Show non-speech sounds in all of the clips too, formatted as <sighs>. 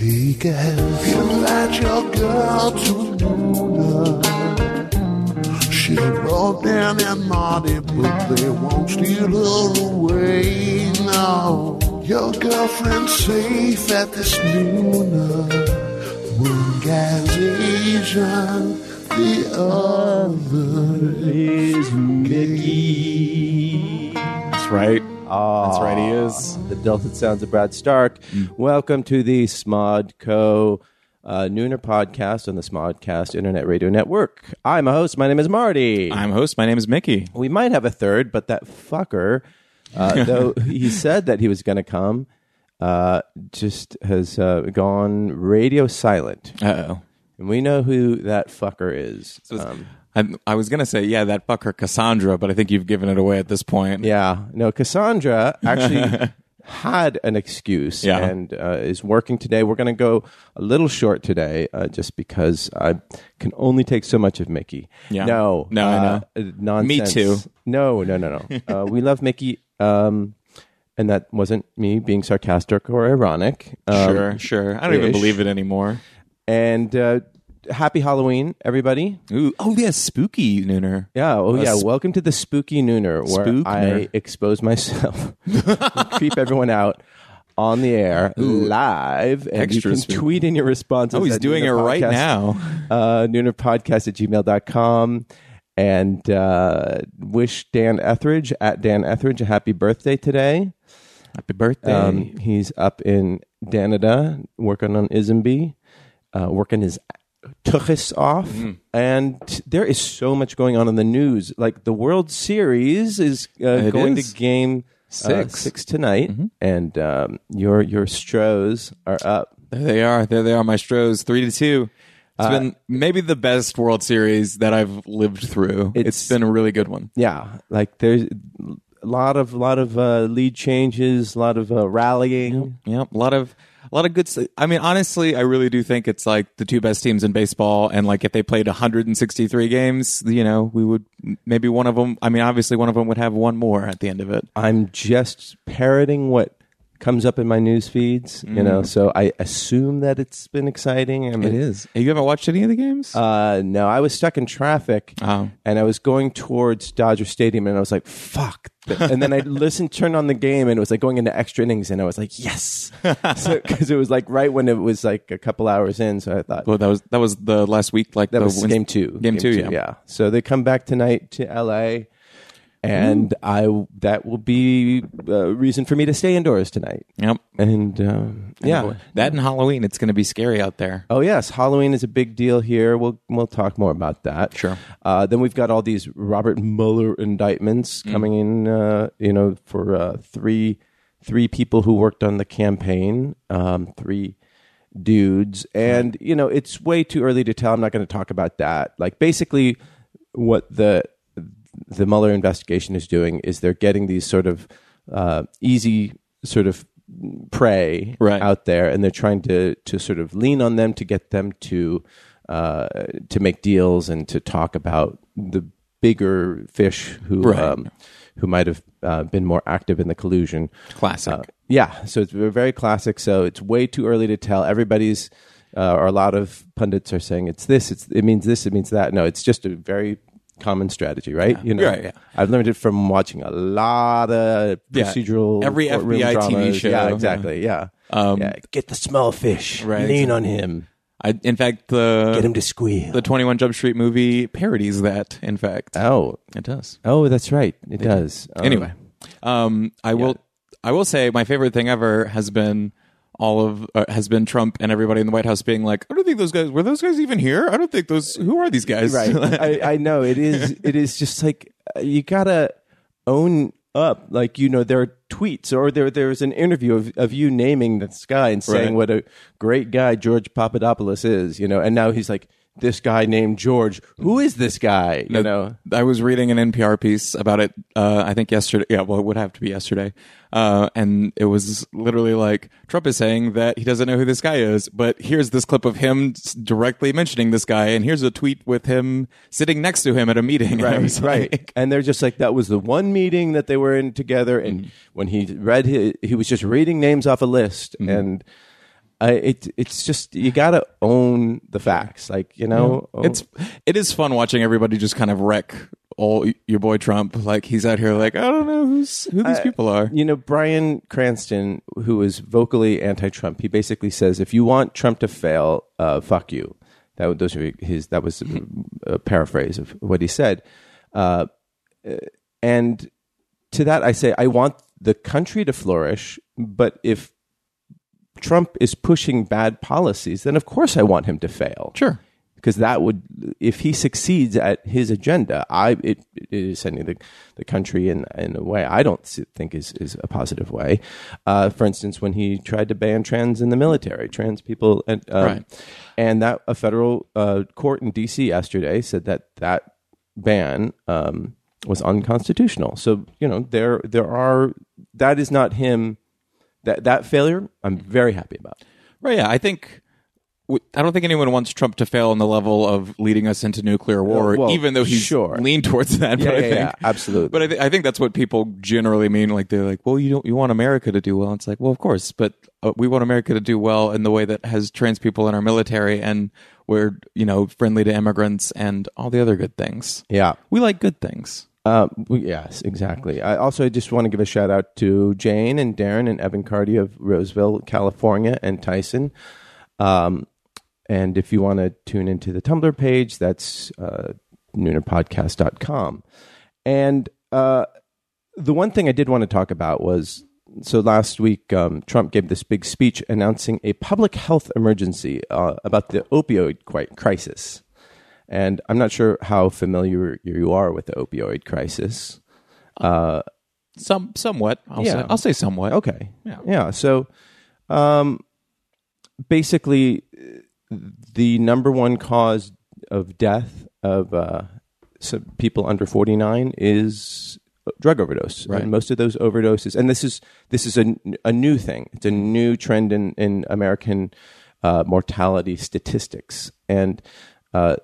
A help you let your girl to Luna. She'll roll down and naughty, but they won't steal her away. now. your girlfriend's safe at this Luna. One guy's Asian, the other is Mickey. That's right. That's right, he is. The dulcet sounds of Brad Stark. Welcome to the Smodco uh, Nooner podcast on the Smodcast Internet Radio Network. I'm a host. My name is Marty. I'm host. My name is Mickey. we might have a third, but that fucker, uh, <laughs> though he said that he was going to come, uh, just has uh, gone radio silent. Uh oh. And we know who that fucker is. Um, I, I was gonna say yeah, that fucker Cassandra, but I think you've given it away at this point. Yeah, no, Cassandra actually <laughs> had an excuse Yeah. and uh, is working today. We're going to go a little short today, uh, just because I can only take so much of Mickey. Yeah. no, No, uh, know. nonsense. Me too. No, no, no, no. <laughs> uh, we love Mickey, um, and that wasn't me being sarcastic or ironic. Um, sure, sure. I don't even believe it anymore. And uh, happy Halloween, everybody. Ooh, oh yeah, spooky nooner. Yeah. Oh, yeah. sp- Welcome to the spooky nooner, where Spookner. I expose myself, <laughs> creep everyone out on the air live, and Extra you can spook. tweet in your responses. Oh, he's doing it Nooner right now. <laughs> Uh, noonerpodcast at gmail.com. And uh, wish Dan Etheridge at Dan Etheridge a happy birthday today. Happy birthday. Um, he's up in Canada working on iZombie, uh, working his tuchus off. Mm. And there is so much going on in the news. Like the World Series is uh, going is. to game Six. Mm-hmm. uh, six tonight, and um, your your Stros are up. there they are. There they are. My Stros, three to two. It's Uh, been maybe the best World Series that I've lived through. It's- it's been a really good one. Yeah, like there's a lot of lot of uh, lead changes, a lot of uh, rallying. Yep, a lot of a lot of good. I mean, honestly, I really do think it's like the two best teams in baseball, and like if they played 163 games, you know, we would maybe one of them. I mean, obviously, one of them would have one more at the end of it. I'm just parroting what comes up in my news feeds, you know. So I assume that it's been exciting. I mean, Mm. It is. You haven't watched any of the games? Uh, no, I was stuck in traffic, Oh. and I was going towards Dodger Stadium, and I was like, "Fuck!" <laughs> and then I listened, turned on the game, and it was like going into extra innings, and I was like, "Yes," <laughs> because it was like right when it was like a couple hours in. So I thought well, that was that was the last week. Like that the was Wednes- game two. Game, two, yeah. yeah. So they come back tonight to L.A. And I that will be a reason for me to stay indoors tonight. Yep. And um, yeah, that and Halloween. It's going to be scary out there. Oh yes, Halloween is a big deal here. We'll we'll talk more about that. Sure. Uh, then we've got all these Robert Mueller indictments Mm. coming in. Uh, you know, for uh, three three people who worked on the campaign. Um, three dudes, and you know, it's way too early to tell. I'm not going to talk about that. Like basically, what the the Mueller investigation is doing is they're getting these sort of uh, easy sort of prey Right. out there, and they're trying to to sort of lean on them to get them to uh, to make deals and to talk about the bigger fish who Right. um, who might have uh, been more active in the collusion. Classic. Uh, yeah, so it's very classic. So it's way too early to tell. Everybody's uh, or a lot of pundits are saying it's this. It's it means this. It means that. No, it's just a very common strategy, right? You know, Right, yeah. I've learned it from watching a lot of Yeah. procedural Every courtroom FBI TV show. Yeah, exactly. Yeah, Um, yeah. Get the small fish. Right. Lean on him. I, in fact, the Get him to squeal. the 21 Jump Street movie parodies that. In fact, oh, it does. oh, that's right. It does. Um, anyway, um, I will. I will say my favorite thing ever has been all of uh, has been Trump and everybody in the White House being like, I don't think those guys were those guys even here. I don't think those. Who are these guys? right <laughs> I, I know it is it is just like uh, you gotta own up like you know there are tweets or there there's an interview of, of you naming this guy and saying Right. what a great guy george papadopoulos is you know and now he's like this guy named george who is this guy you know I was reading an NPR piece about it. Uh, I think yesterday. Yeah, well, it would have to be yesterday. Uh, and it was literally like Trump is saying that he doesn't know who this guy is, but here's this clip of him directly mentioning this guy, and here's a tweet with him sitting next to him at a meeting. <laughs> Right was right like- and they're just like that was the one meeting that they were in together and Mm-hmm. when he read his, he was just reading names off a list and I, it, it's just you got to own the facts. Like you know, own- It's it is fun watching everybody just kind of wreck all your boy Trump. Like he's out here like I don't know who's who these people are. you know Bryan Cranston, who is vocally anti-Trump. He basically says, if you want Trump to fail, uh, fuck you. That those are his. That was a, a paraphrase of what he said. Uh, and to that, I say, I want the country to flourish, but if Trump is pushing bad policies, then of course I want him to fail. Sure. Because that would, if he succeeds at his agenda, I it, it is sending the, the country in in a way I don't think is is a positive way. Uh, for instance, when he tried to ban trans in the military, trans people, and um, Right. and that a federal uh, court in D.C. yesterday said that that ban um, was unconstitutional. So you know there there are that is not him. That that failure, I'm very happy about. Right. Yeah. I think. I don't think anyone wants Trump to fail on the level of leading us into nuclear war, well, even though he's sure. leaned towards that. Yeah, but I yeah, think, yeah, absolutely. But I, th- I think that's what people generally mean. Like they're like, "Well, you don't, you want America to do well." And It's like, well, of course, but uh, we want America to do well in the way that has trans people in our military, and we're you know friendly to immigrants and all the other good things. Yeah. We like good things. Uh, yes, exactly. I also just want to give a shout out to Jane and Darren and Evan Cardy of Roseville, California, and Tyson. Um, and if you want to tune into the Tumblr page, that's uh, noonerpodcast.com. And uh, the one thing I did want to talk about was so last week, um, Trump gave this big speech announcing a public health emergency uh, about the opioid crisis. And I'm not sure how familiar you are with the opioid crisis. Some, somewhat. I'll Yeah. say, I'll say somewhat. Okay. Yeah. Yeah. So, um, basically, the number one cause of death of uh, so people under 49 is drug overdose. Right. And most of those overdoses, and this is this is a, a new thing. It's a new trend in in American uh, mortality statistics. And uh,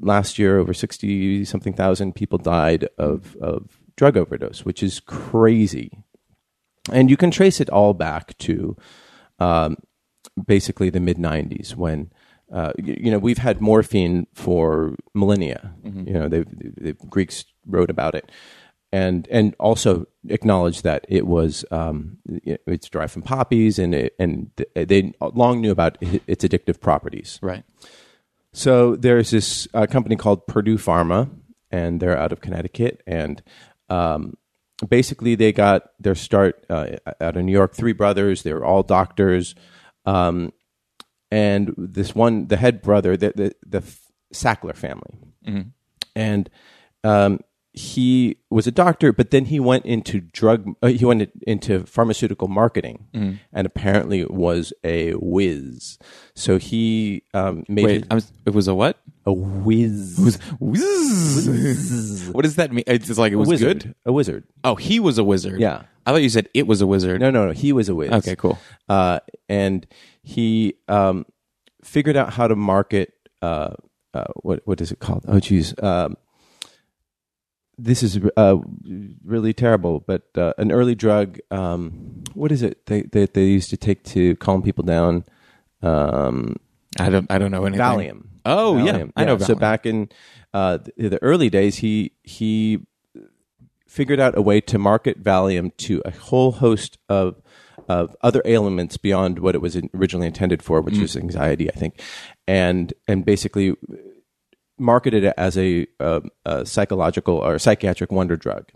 last year, over 60 something thousand people died of of drug overdose, which is crazy. And you can trace it all back to um, basically the mid 90s when uh, you, you know we've had morphine for millennia. You know the greeks wrote about it. And and also acknowledged that it was um, it's derived from poppies and it, and they long knew about its addictive properties. Right. So there's this uh, company called Purdue Pharma, and they're out of Connecticut, and um, basically they got their start uh, out of New York. Three brothers, they were all doctors, um, and this one, the head brother, the the, the Sackler family, and um, he was a doctor, but then he went into drug. Uh, he went into pharmaceutical marketing, and apparently was a whiz. So he um, made Wait, I'm, it was a what? a whiz. <laughs> what does that mean? It's like it a was wizard. good. A wizard. Oh, he was a wizard. Yeah. I thought you said it was a wizard. No, no, no. He was a whiz. Okay, cool. Uh, and he um, figured out how to market. Uh, uh, what what is it called? Oh, geez. Um, this is uh, really terrible, but uh, an early drug. Um, what is it they, that they used to take to calm people down? Um, I don't. I don't know anything. Valium. Oh yeah, Valium. I know. So back in uh, the, the early days, he he figured out a way to market Valium to a whole host of of other ailments beyond what it was originally intended for, Mm. which was anxiety, I think, and and basically marketed it as a, a, a psychological or psychiatric wonder drug,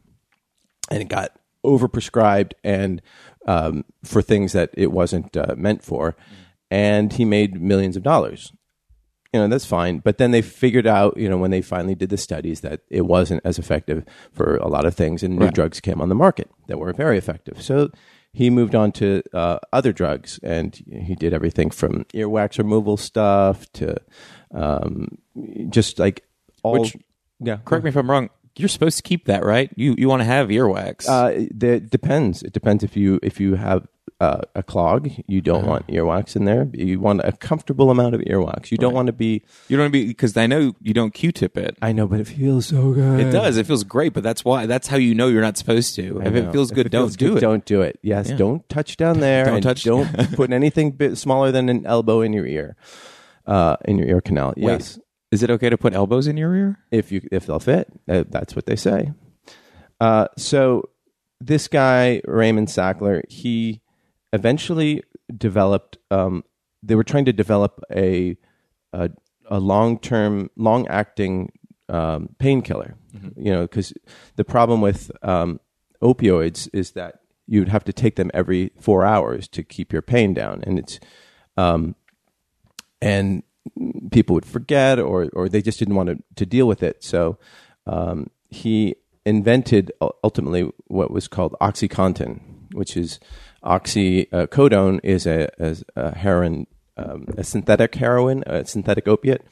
and it got overprescribed and um, for things that it wasn't uh, meant for, and he made millions of dollars. You know that's fine. But then they figured out you know when they finally did the studies that it wasn't as effective for a lot of things and new Right. drugs came on the market that were very effective. So he moved on to uh, other drugs. And he did everything from earwax removal stuff to um, just like all Which- yeah Correct me if I'm wrong. you're supposed to keep that, right? You you want to have earwax. Uh, that depends. It depends if you if you have uh, a clog. You don't Uh-huh. want earwax in there. You want a comfortable amount of earwax. You don't want to be. you don't be because I know you don't Q-tip it. I know, but it feels so good. It does. It feels great, but that's why. That's how you know you're not supposed to. If it feels good, don't do it. Don't do it. Yes, don't touch down there. <laughs> Don't and touch- Don't <laughs> put anything bit smaller than an elbow in your ear, uh, in your ear canal. Yes, is it okay to put elbows in your ear? if you if they'll fit. Uh, that's what they say. Uh, so this guy Raymond Sackler, he eventually developed. Um, they were trying to develop a a, a long term, long acting um, painkiller. You know, because the problem with um, opioids is that you'd have to take them every four hours to keep your pain down, and it's um, and people would forget or or they just didn't want to, to deal with it. So um, he invented ultimately what was called OxyContin, which is oxycodone is a, is a heroin, um, a synthetic heroin, a synthetic opiate,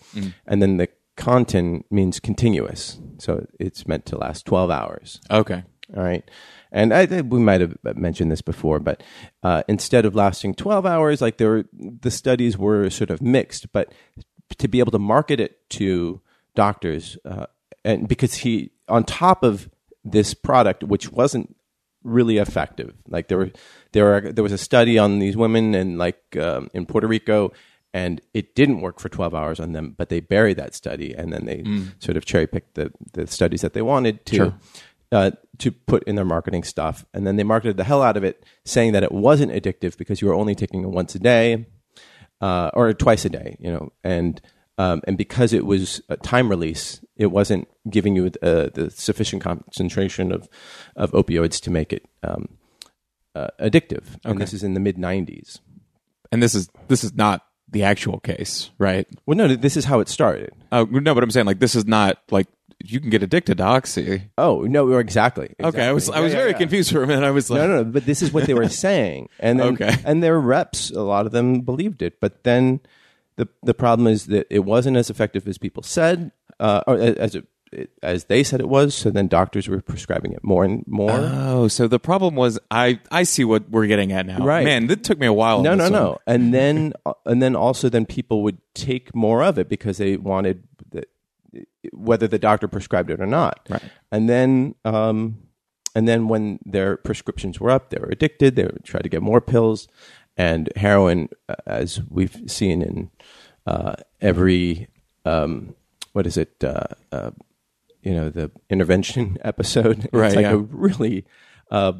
and then the contin means continuous. So it's meant to last twelve hours. Okay. All right. And I we might have mentioned this before, but uh, instead of lasting 12 hours, like there were, the studies were sort of mixed, but to be able to market it to doctors, uh, and because he, on top of this product, which wasn't really effective, like there were, there were, there was a study on these women and like um, in Puerto Rico, and it didn't work for 12 hours on them, but they buried that study and then they sort of cherry picked the, the studies that they wanted to Sure. Uh, to put in their marketing stuff. And then they marketed the hell out of it, saying that it wasn't addictive because you were only taking it once a day uh, or twice a day, you know. And um, and because it was a time release, it wasn't giving you uh, the sufficient concentration of of opioids to make it um, uh, addictive. And this is in the mid '90s. And this is this is not the actual case, right? Well, no, this is how it started. Uh, no, but I'm saying like this is not like you can get addicted to oxy. Oh no, exactly. Okay, I was exactly. I was Yeah, very yeah. confused for a minute. I was like, no, no, no. But this is what they were <laughs> saying, and then, Okay. and their reps, a lot of them believed it. But then the the problem is that it wasn't as effective as people said, uh, or as it, as they said it was. So then doctors were prescribing it more and more. Oh, so the problem was I I see what we're getting at now. Right. Man, that took me a while. no, no, this no. And then <laughs> and then also then people would take more of it because they wanted the, whether the doctor prescribed it or not. Right. And then um, and then when their prescriptions were up, they were addicted. They tried to get more pills, and heroin, uh, as we've seen in uh, every um, what is it? Uh, uh, you know, the intervention <laughs> episode. Right, It's like yeah. a really uh,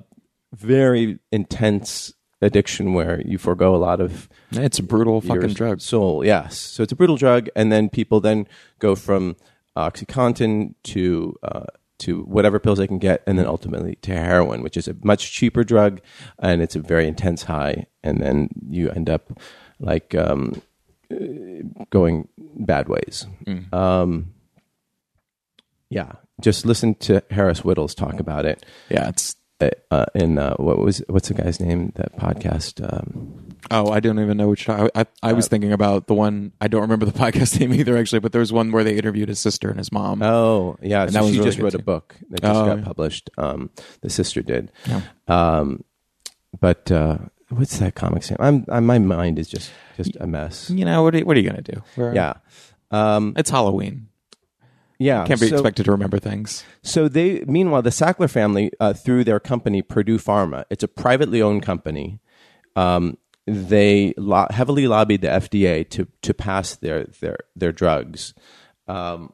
very intense addiction where you forego a lot of It's a brutal fucking drug. Soul, yes. So it's a brutal drug, and then people then go from OxyContin to uh, to whatever pills they can get, and then ultimately to heroin, which is a much cheaper drug, and it's a very intense high, and then you end up like um, going bad ways. Mm. Um, yeah, just listen to Harris Wittels talk about it Yeah, it's uh, uh, in uh, what was what's the guy's name? That podcast. Um, Oh, I don't even know which. I, I, I was thinking about the one. I don't remember the <laughs> podcast name either, actually. But there was one where they interviewed his sister and his mom. Oh, yeah. And so that she really just wrote a book that just Oh, got yeah. published. Um, the sister did. Yeah. Um, but uh, what's that comic's name? I'm, I'm my mind is just just a mess. you know what? Are, what are you gonna do? We're- Yeah. Um, it's Halloween. Yeah. Can't be so, expected to remember things. So they, meanwhile, the Sackler family, uh, through their company Purdue Pharma, it's a privately owned company. Um, they lo- heavily lobbied the FDA to to pass their their their drugs, um,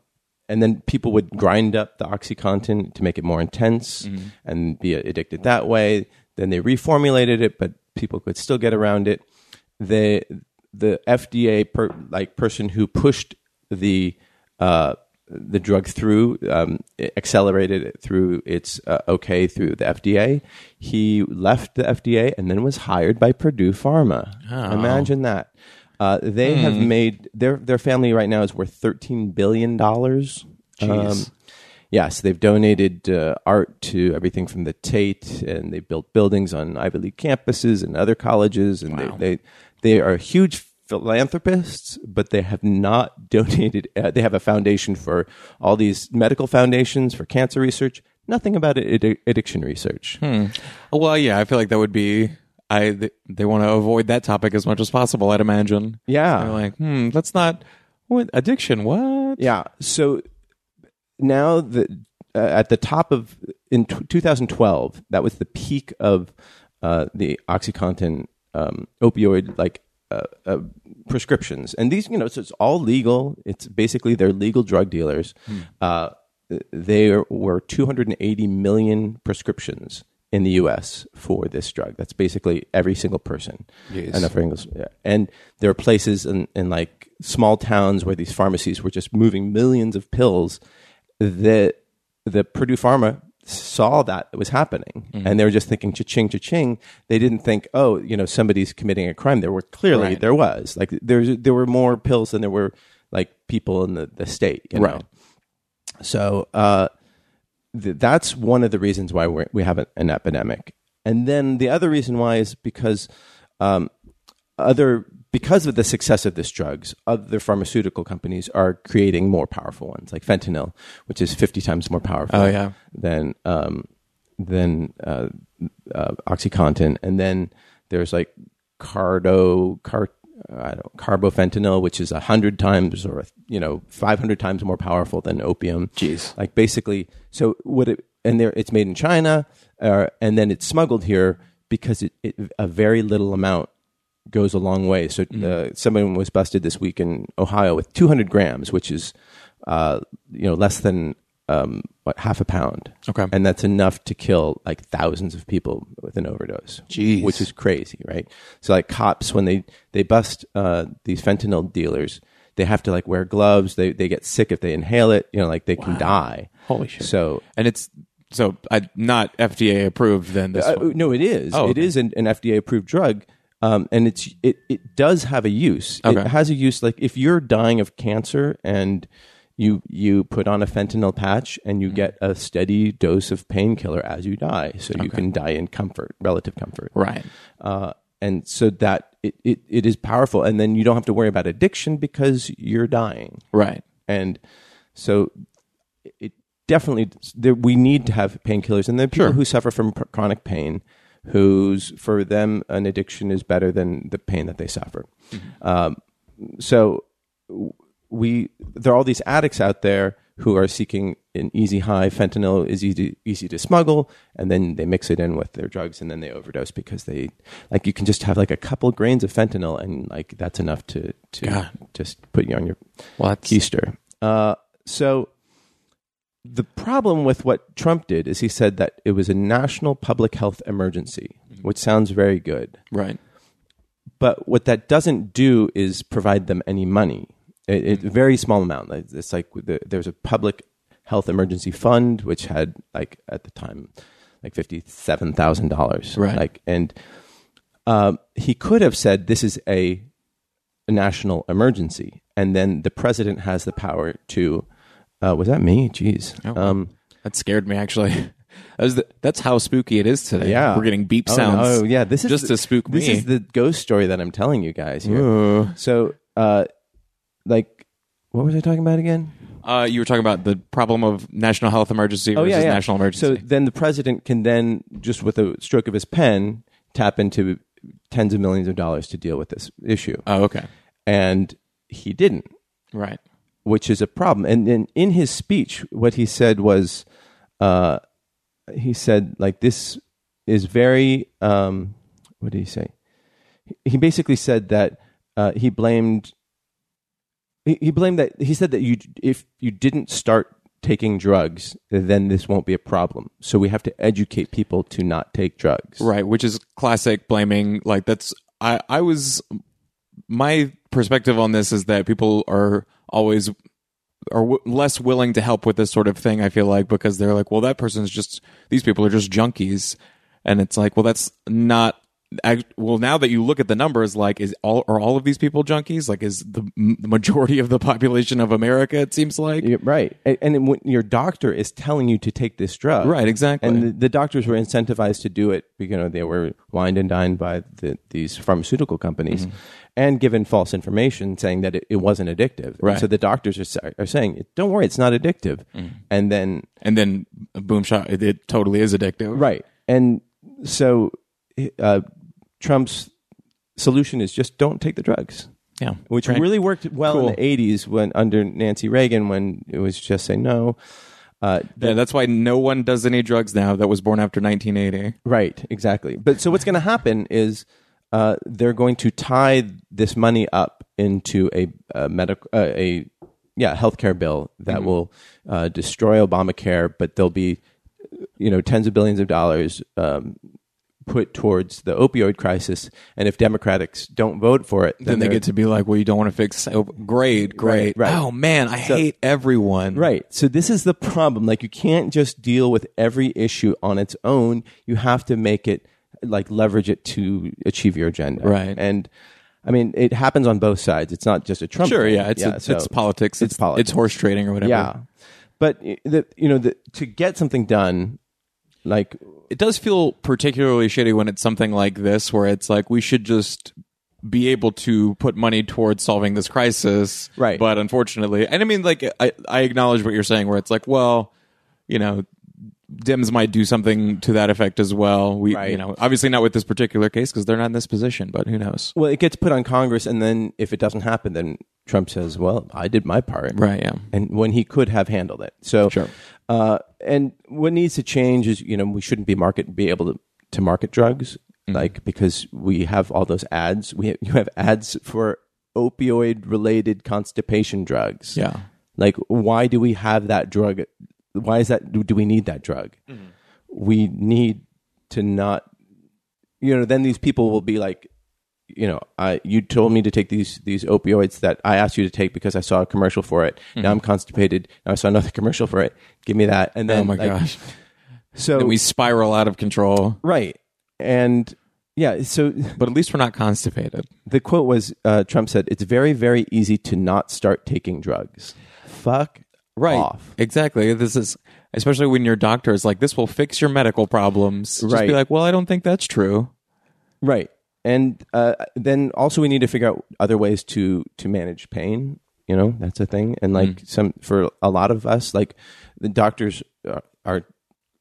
and then people would grind up the OxyContin to make it more intense and be addicted that way. Then they reformulated it, but people could still get around it. The the FDA per, like person who pushed the uh, the drug through, um, accelerated it through its uh, okay through the FDA. He left the FDA and then was hired by Purdue Pharma. Imagine that. Uh, they have made their their family right now is worth thirteen billion dollars. Um, Jeez. yes, they've donated uh, art to everything from the Tate, and they built buildings on Ivy League campuses and other colleges, and Wow. they, they they are huge philanthropists, but they have not <laughs> donated. Uh, they have a foundation for all these medical foundations for cancer research. Nothing about addi- addiction research. Well, yeah, I feel like that would be. I they, they want to avoid that topic as much as possible. I'd imagine. Yeah. They're like, hmm, let's not. What addiction? What? Yeah. So now the uh, at the top of in t- 2012, that was the peak of uh, the OxyContin um, opioid like uh, uh, prescriptions, and these you know so it's all legal. It's basically they're legal drug dealers. Uh, there were 280 million prescriptions in the U.S. for this drug. That's basically every single person. Yes. And, for English, yeah. and there are places in, in like small towns where these pharmacies were just moving millions of pills. That the Purdue Pharma saw that it was happening, and they were just thinking cha-ching, cha-ching. They didn't think, oh, you know, somebody's committing a crime. There were clearly Right. there was like there's there were more pills than there were like people in the the state. You know? Right. So uh, th- that's one of the reasons why we're, we have an, an epidemic. And then the other reason why is because um, other because of the success of this drugs, other pharmaceutical companies are creating more powerful ones, like fentanyl, which is fifty times more powerful Oh, yeah. than um, than uh, uh, OxyContin. And then there's like cardo car. I don't carbofentanyl, which is a hundred times or you know five hundred times more powerful than opium. Jeez. Like basically, so what it and there it's made in China, uh, and then it's smuggled here because it, it a very little amount goes a long way. So uh, someone was busted this week in Ohio with 200 grams, which is uh, you know less than um, what half a pound. Okay. and that's enough to kill like thousands of people with an overdose. Jeez. which is crazy, right? So like cops when they they bust uh, these fentanyl dealers. They have to like wear gloves. They they get sick if they inhale it. You know, like they can die. Holy shit. So And it's so I not FDA approved. Then this uh, no, it is. Oh, It okay. is an, an FDA approved drug, um, and it's it it does have a use. It has a use. Like if you're dying of cancer and you you put on a fentanyl patch and you get a steady dose of painkiller as you die, so you can die in comfort, relative comfort. right. Uh, and so that it, it, it is powerful, and then you don't have to worry about addiction because you're dying Right. and so it definitely there, we need to have painkillers and there are people Sure. who suffer from pr- chronic pain whose for them an addiction is better than the pain that they suffer um, so we there are all these addicts out there who are seeking an easy high fentanyl is easy easy to smuggle and then they mix it in with their drugs and then they overdose because they like you can just have like a couple grains of fentanyl and like that's enough to to God. just put you on your Well, keister. Uh, so the problem with what Trump did is he said that it was a national public health emergency, which sounds very good. right. But what that doesn't do is provide them any money. It, it very small amount. It's like the, there's a public health emergency fund which had like at the time like fifty seven thousand dollars. Right. Like and um, he could have said this is a, a national emergency, and then the president has the power to. Uh, was that me? Jeez. Oh, um, That scared me actually. <laughs> That was the, that's how spooky it is today. yeah, we're getting beep Oh, sounds. Oh, yeah. This is just the- to spook This me. is the ghost story that I'm telling you guys here. Ooh. So, uh, like, what was I talking about again? Uh, you were talking about the problem of national health emergency Oh, versus national emergency. So then the president can then just with a stroke of his pen tap into tens of millions of dollars to deal with this issue, oh, okay, and he didn't, right. Which is a problem. And then in his speech, what he said was, uh, he said like this is very um, what did he say? He basically said that uh, he blamed he, he blamed that he said that you if you didn't start taking drugs then this won't be a problem so we have to educate people to not take drugs Right, which is classic blaming. Like that's I I was my perspective on this is that people are always are w- less willing to help with this sort of thing. I feel like because they're like, well, that person's just these people are just junkies, and it's like, well, that's not well, now that you look at the numbers, like, is all are all of these people junkies? Like, is the, the majority of the population of America? It seems like. Yeah, right. And, and when your doctor is telling you to take this drug, Right, exactly. And the, the doctors were incentivized to do it. You know, they were wined and dined by the, these pharmaceutical companies, Mm-hmm. and given false information saying that it, it wasn't addictive. Right. So the doctors are, are saying, "Don't worry, it's not addictive." Mm-hmm. And then And then boom shot, it, it totally is addictive. Right. And so uh, Trump's solution is just don't take the drugs, Yeah. which Right. really worked well Cool. in the 80s when under Nancy Reagan when it was just say no. Uh, Yeah, that's why no one does any drugs now that was born after 1980. right, exactly. But so what's going to happen is uh, they're going to tie this money up into a, a medical uh, a yeah healthcare bill that will uh, destroy Obamacare, but there'll be you know tens of billions of dollars um, put towards the opioid crisis. And if Democrats don't vote for it, Then they they're- get to be like, well, you don't want to fix. Oh, great, great. right. Oh man, I hate everyone. Right. So this is the problem. Like you can't just deal with every issue on its own. You have to make it like leverage it to achieve your agenda. Right. And I mean, it happens on both sides. It's not just a Trump. Sure. thing. Yeah. It's it's, so- it's politics. It's politics. It's horse trading or whatever. Yeah. But eh, the, you know, the, to get something done, like it does feel particularly shitty when it's something like this, where it's like we should just be able to put money towards solving this crisis, Right. But unfortunately, and I mean, like I, I acknowledge what you're saying, where it's like, well, you know, Dems might do something to that effect as well. We, Right. you know, obviously not with this particular case because they're not in this position, but who knows? Well, it gets put on Congress, and then if it doesn't happen, then Trump says, "Well, I did my part." Right? Yeah. and when he could have handled it. So, Sure. Uh, and what needs to change is, you know, we shouldn't be market be able to, to market drugs Mm-hmm. like because we have all those ads. We you have ads for opioid related constipation drugs. Yeah. Like, why do we have that drug? Why is that? Do, do we need that drug? Mm-hmm. We need to not. You know, then these people will be like, you know, I you told me to take these these opioids that I asked you to take because I saw a commercial for it. Mm-hmm. Now I'm constipated. Now I saw another <laughs> commercial for it. Give me that. And then oh my like, gosh. So And we spiral out of control, right and yeah. So but at least we're not constipated. the quote was uh, Trump said, "It's very very easy to not start taking drugs." Fuck off. Exactly. This is especially when your doctor is like, "This will fix your medical problems." Just Right. be like, "Well, I don't think that's true." Right. And uh, then also we need to figure out other ways to to manage pain. You know, that's a thing. And like Mm. some for a lot of us, like the doctors are, are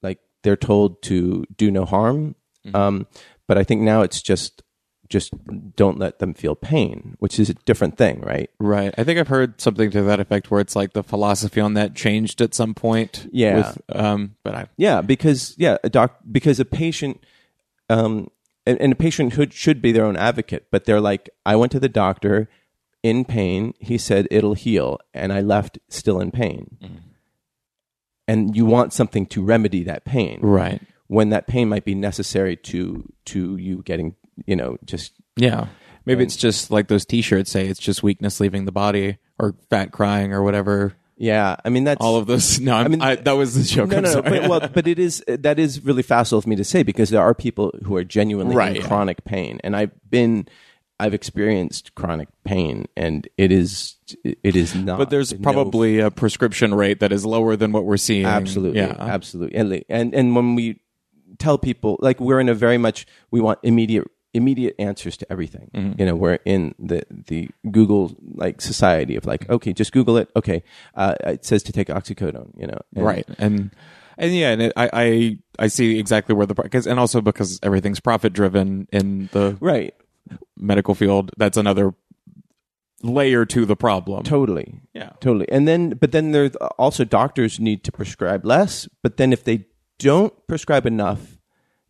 like they're told to do no harm. Mm-hmm. Um, but I think now it's just just don't let them feel pain, which is a different thing, right? Right. I think I've heard something to that effect where it's like the philosophy on that changed at some point. Yeah. With, um, but I. Yeah, because yeah, a doc because a patient um and, and a patient should should be their own advocate, but they're like, I went to the doctor in pain, he said it'll heal, and I left still in pain. Mm-hmm. And you want something to remedy that pain. Right. When that pain might be necessary to to you getting, you know, just Yeah. Maybe it's just like those T-shirts say it's just weakness leaving the body or fat crying or whatever. Yeah. I mean that's All of those. <laughs> No, I'm, I mean- that was the joke. no, I'm no, no. But, well, but it is that is really facile for me to say because there are people who are genuinely Right, in yeah. chronic pain, and I've been, I've experienced chronic pain, and it is, it is not. but there's no- probably a prescription rate that is lower than what we're seeing. absolutely, Yeah. absolutely, and and and when we tell people like we're in a very much we want immediate immediate answers to everything. Mm-hmm. you know we're in the the google like society of like okay just google it. Okay. Uh, it says to take oxycodone you know and- right. And and yeah and it, I, I i see exactly where the because and also because everything's profit driven in the right. medical field that's another layer to the problem. Totally. Yeah. Totally. And then, but then there's also doctors need to prescribe less. But then if they don't prescribe enough,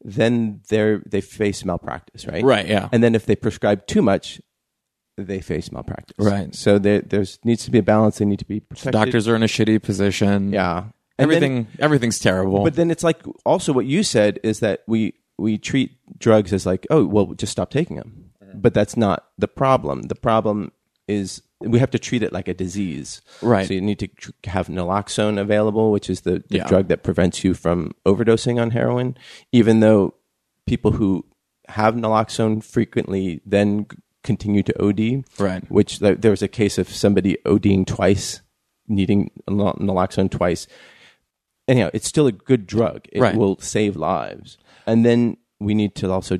then they're, they face malpractice, right? right yeah And then if they prescribe too much, they face malpractice. Right. So there there's needs to be a balance. They need to be protected. doctors are in a shitty position Yeah. And then- everything everything's terrible but then it's like also what you said is that we we treat drugs as like oh well just stop taking them mm-hmm. but that's not the problem the problem is we have to treat it like a disease Right. so you need to tr- have naloxone available which is the, the Yeah. drug that prevents you from overdosing on heroin even though people who have naloxone frequently then continue to OD. Right. Which th- there was a case of somebody ODing twice, needing nal- naloxone twice. Anyhow, it's still a good drug. It Right. will save lives. And then we need to also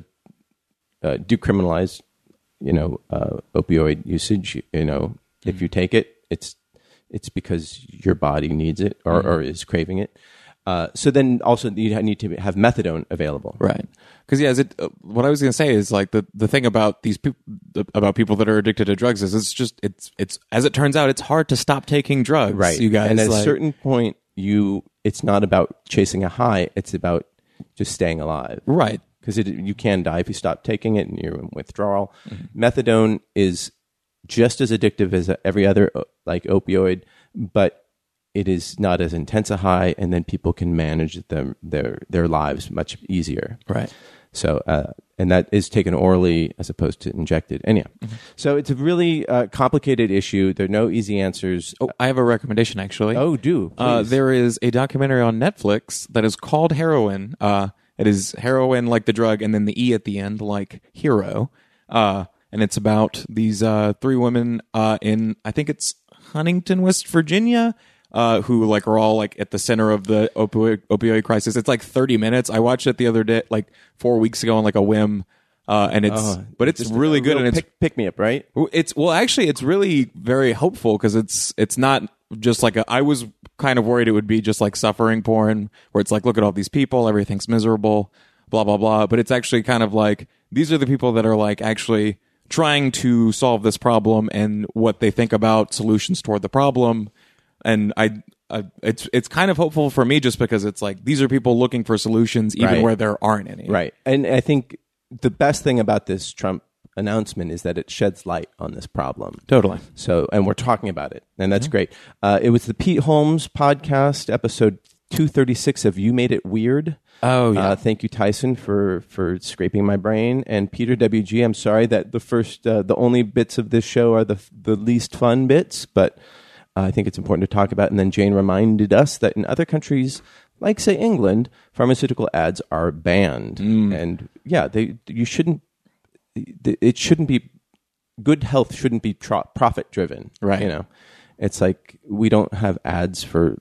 uh, decriminalize, you know, uh, opioid usage. You know, if you take it, it's it's because your body needs it or, or is craving it. Uh, so then also you need to have methadone available. Right. Because yeah, it, uh, what I was going to say is like the, the thing about these people about people that are addicted to drugs is it's just it's it's as it turns out it's hard to stop taking drugs. Right. You guys. And at like- a certain point, you it's not about chasing a high. It's about just staying alive. right. Because you can die if you stop taking it and you're in withdrawal. Mm-hmm. Methadone is just as addictive as every other uh, like opioid, but it is not as intense a high, and then people can manage them, their their lives much easier. Right. So, uh, and that is taken orally as opposed to injected. Anyhow, Mm-hmm. so it's a really uh, complicated issue. There are no easy answers. Oh, I have a recommendation actually. Oh, do Uh, there is a documentary on Netflix that is called Heroin. Uh, it is heroin like the drug, and then the e at the end like hero. Uh, and it's about these uh, three women uh, in I think it's Huntington, West Virginia, uh, who like are all like at the center of the opioid opioid crisis. It's like thirty minutes. I watched it the other day, like four weeks ago, on like a whim. Uh, and it's Oh, but it's really good, and it's pick, pick me up, right? It's well, actually, it's really very hopeful because it's it's not just like a. I was kind of worried it would be just like suffering porn, where it's like, look at all these people, everything's miserable, blah blah blah. But it's actually kind of like these are the people that are like actually trying to solve this problem and what they think about solutions toward the problem. And I, I it's it's kind of hopeful for me just because it's like these are people looking for solutions even Right. where there aren't any. Right. And I think the best thing about this Trump announcement is that it sheds light on this problem. Totally. So, and we're talking about it, and that's great. Uh, it was the Pete Holmes podcast, episode 236 of You Made It Weird. Oh, yeah. Uh, thank you, Tyson, for for scraping my brain, and Peter WG. I'm sorry that the first, uh, the only bits of this show are the the least fun bits, but uh, I think it's important to talk about. And then Jane reminded us that in other countries, like say England, pharmaceutical ads are banned, Mm. and yeah, they you shouldn't. It shouldn't be good health shouldn't be tro- profit driven, Right. You know, it's like we don't have ads for.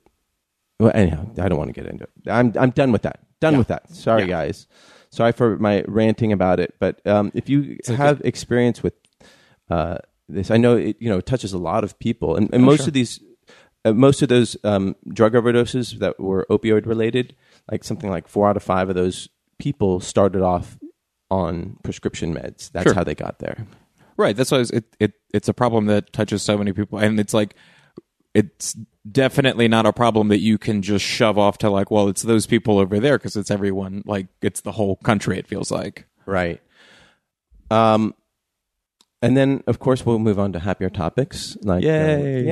Well, anyhow, I don't want to get into it. I'm I'm done with that. Done with that. Sorry, Yeah. guys. Sorry for my ranting about it. But um, if you have experience with uh, this, I know it you know it touches a lot of people, and, and most sure. of these, uh, most of those um, drug overdoses that were opioid related, like something like four out of five of those people started off on prescription meds. That's Sure. how they got there. Right. That's why it's, it, it it's a problem that touches so many people, and it's like it's definitely not a problem that you can just shove off to like, well, it's those people over there because it's everyone. Like it's the whole country. It feels like. Right. Um, and then of course we'll move on to happier topics. Like uh, Yay.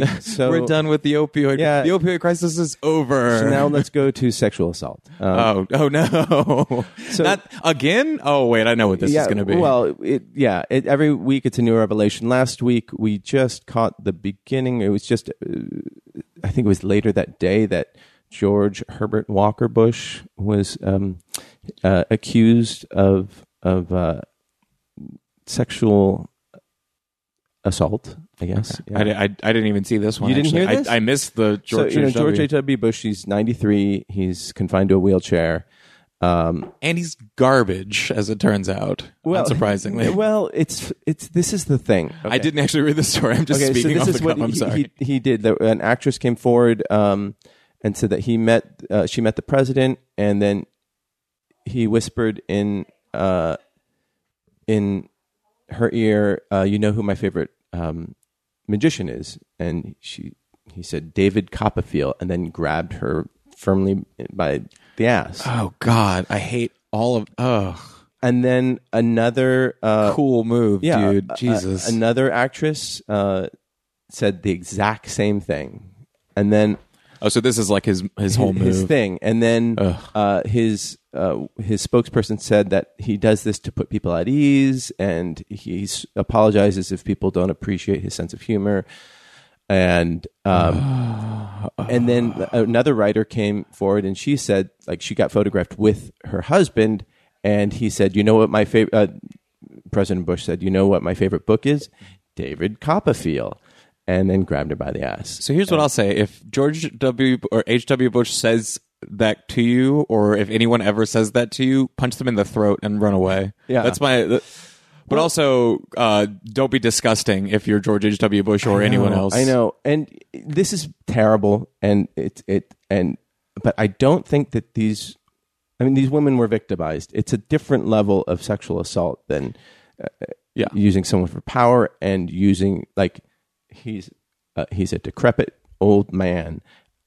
yay! <laughs> So We're done with the opioid. Yeah. the opioid crisis is over. So now let's go to sexual assault. Um, <laughs> oh, oh no! <laughs> So- Not again. Oh wait, I know what this yeah, is going to be. Well, it, yeah. It, every week it's a new revelation. Last week we just caught the beginning. It was just, uh, I think it was later that day that George Herbert Walker Bush was um, uh, accused of of uh, sexual assault. I guess. Yeah. I, I, I didn't even see this one. You didn't actually. hear this? I, I missed the George so you know H. George W. H. W. Bush. He's ninety three. He's confined to a wheelchair. Um, and he's garbage, as it turns out. Well, unsurprisingly. <laughs> well, it's it's this is the thing. I didn't actually read the story. I'm just okay, speaking so off the what cuff. I'm he, sorry. he he did. There- An actress came forward um, and said that he met uh, she met the president, and then he whispered in uh, in her ear, uh, "You know who my favorite um, magician is?" And she he said David Copperfield, and then grabbed her firmly by the ass. oh God, I hate all of. Oh, And then another uh, cool move, yeah, dude. a- a- Jesus. another actress uh, said the exact same thing, and then oh, so this is like his his whole his move. thing, and then uh, his uh, his spokesperson said that he does this to put people at ease, and he apologizes if people don't appreciate his sense of humor. And um, <sighs> and then another writer came forward, and she said like she got photographed with her husband, and he said, "You know what my favorite." Uh, President Bush said, "You know what my favorite book is? David Copperfield." And then grabbed her by the ass. So here's what I'll say: If George W. or H. W. Bush says that to you, or if anyone ever says that to you, punch them in the throat and run away. Yeah. that's my. th- But also, uh, don't be disgusting if you're George H. W. Bush or anyone else. I know, and this is terrible, and it it and but I don't think that these. I mean, these women were victimized. It's a different level of sexual assault than uh, Yeah. using someone for power and using like he's uh, he's a decrepit old man.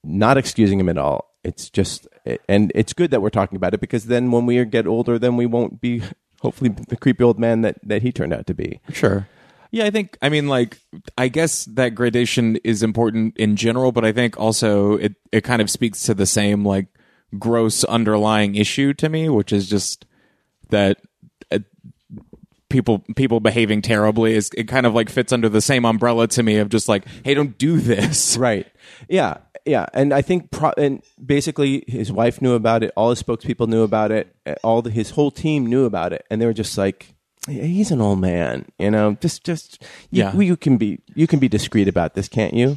Not excusing him at all. It's just, and it's good that we're talking about it because then when we get older, then we won't be <laughs> hopefully the creepy old man that that he turned out to be. Sure. Yeah, I think I mean like I guess that gradation is important in general, but I think also it it kind of speaks to the same like gross underlying issue to me, which is just that people people behaving terribly is it kind of like fits under the same umbrella to me of just like hey don't do this. <laughs> Right. Yeah. Yeah. And I think, pro- and basically, his wife knew about it. All his spokespeople knew about it. All the, his whole team knew about it, and they were just like, "He's an old man, you know. Just, just, you, Yeah. you can be, you can be discreet about this, can't you?"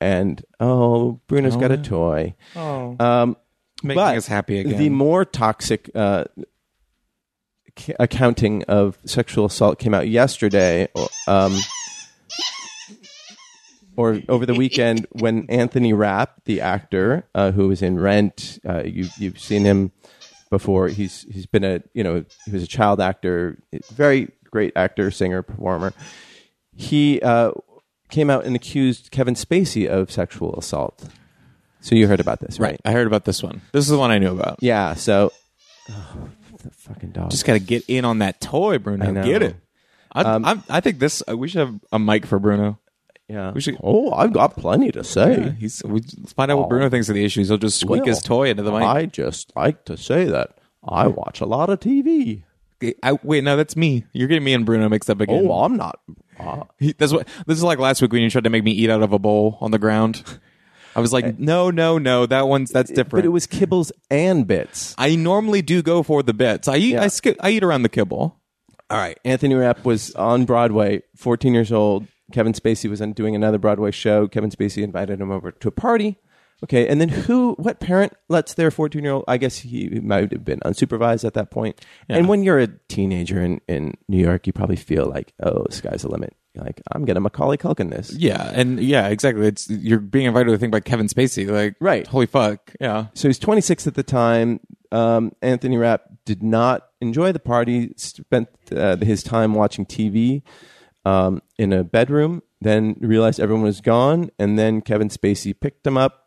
And oh, Bruno's got a toy. Oh. Um, Making but us happy again. The more toxic uh, ca- accounting of sexual assault came out yesterday, um, or over the weekend when Anthony Rapp, the actor uh, who was in Rent, uh, you you've seen him before. He's he's been a you know he was a child actor, very great actor, singer, performer. He uh, came out and accused Kevin Spacey of sexual assault. So you heard about this, right? I heard about this one. This is the one I knew about. Yeah. So, oh, the fucking dog. Just got to get in on that toy, Bruno. I know. Get it. I, I'm, I think this. Uh, we should have a mic for Bruno. yeah. we should- Oh, I've got plenty to say. He's. We, let's find out what Bruno thinks of the issues. He'll just squeak his Well, toy into the mic. I just like to say that I watch a lot of TV. I, wait, no, that's me. You're getting me and Bruno mixed up again. Oh, I'm not. ah. He- that's what. This is like last week when you tried to make me eat out of a bowl on the ground. I was like, eh. no, no, no. That one's that's eh, different. But it was kibbles and bits. I normally do go for the bits. I eat. Yeah. I skip. I eat around the kibble. All right. Anthony Rapp was on Broadway, 14 years old. Kevin Spacey was on doing another Broadway show. Kevin Spacey invited him over to a party. Okay. And then who, what parent lets their 14 year old, I guess he might have been unsupervised at that point. And when you're a teenager in, in New York, you probably feel like, oh, sky's the limit. You're like, I'm to Macaulay Culkin this. Yeah, and yeah, exactly. It's you're being invited to a thing by Kevin Spacey. Like, Right. Holy fuck. Yeah. So he's 26 at the time. Um, Anthony Rapp did not enjoy the party. Spent uh, his time watching TV um, in a bedroom. Then realized everyone was gone, and then Kevin Spacey picked him up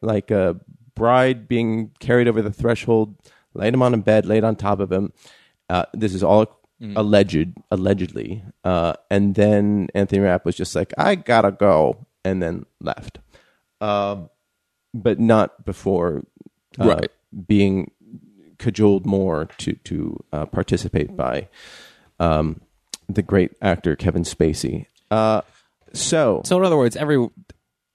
like a bride being carried over the threshold, laid him on a bed, laid on top of him. Uh, this is all alleged, allegedly. Uh, and then Anthony Rapp was just like, "I gotta go," and then left. Um, but not before uh, Right. being cajoled more to to uh, participate by um, the great actor Kevin Spacey. Uh, so, So in other words, every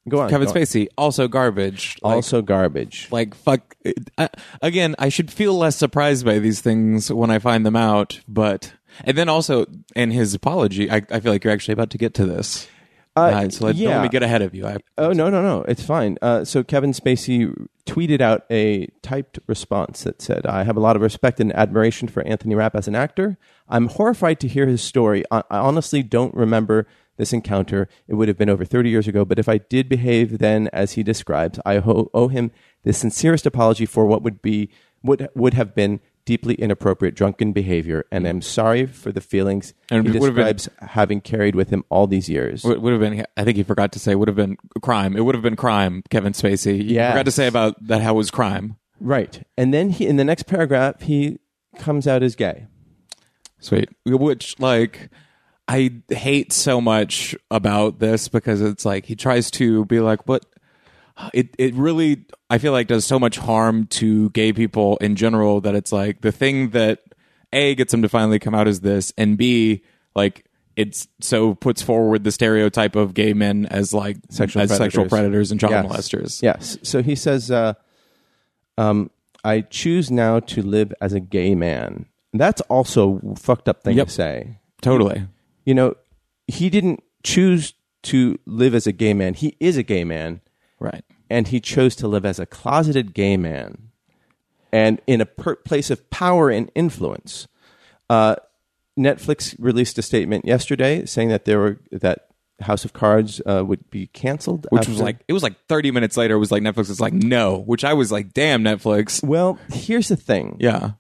go on. Kevin go on. Spacey also garbage. Like, also garbage. like fuck. I, again, I should feel less surprised by these things when I find them out. But and then also in his apology, I, I feel like you're actually about to get to this. Uh, so let, yeah. let me get ahead of you. I, Oh no no no! It's fine. Uh, so Kevin Spacey tweeted out a typed response that said, "I have a lot of respect and admiration for Anthony Rapp as an actor. I'm horrified to hear his story. I, I honestly don't remember this encounter. It would have been over 30 years ago. But if I did behave then as he describes, I ho- owe him the sincerest apology for what would be would would have been." Deeply inappropriate drunken behavior, and I'm sorry for the feelings And he have been- describes having carried with him all these years. would, would have been. I think he forgot to say would have been crime. It would have been crime. Kevin Spacey. He Yes. forgot to say about that how it was crime. Right. And then he in the next paragraph he comes out as gay. Sweet. Which like I hate so much about this because it's like he tries to be like what it it really I feel like does so much harm to gay people in general that it's like the thing that A gets him to finally come out as this and B like it's so puts forward the stereotype of gay men as like Sexual as sexual predators. predators and child Yes. molesters. Yes. So he says uh, um, I choose now to live as a gay man. That's also a fucked up thing Yep. to say. Totally. You know, he didn't choose to live as a gay man. He is a gay man, Right. and he chose to live as a closeted gay man, and in a per- place of power and influence. Uh, Netflix released a statement yesterday saying that there were that House of Cards uh, would be canceled, Which was like it was like 30 minutes later. It was like Netflix was like no, which I was like, damn Netflix. Well, here's the thing. Yeah.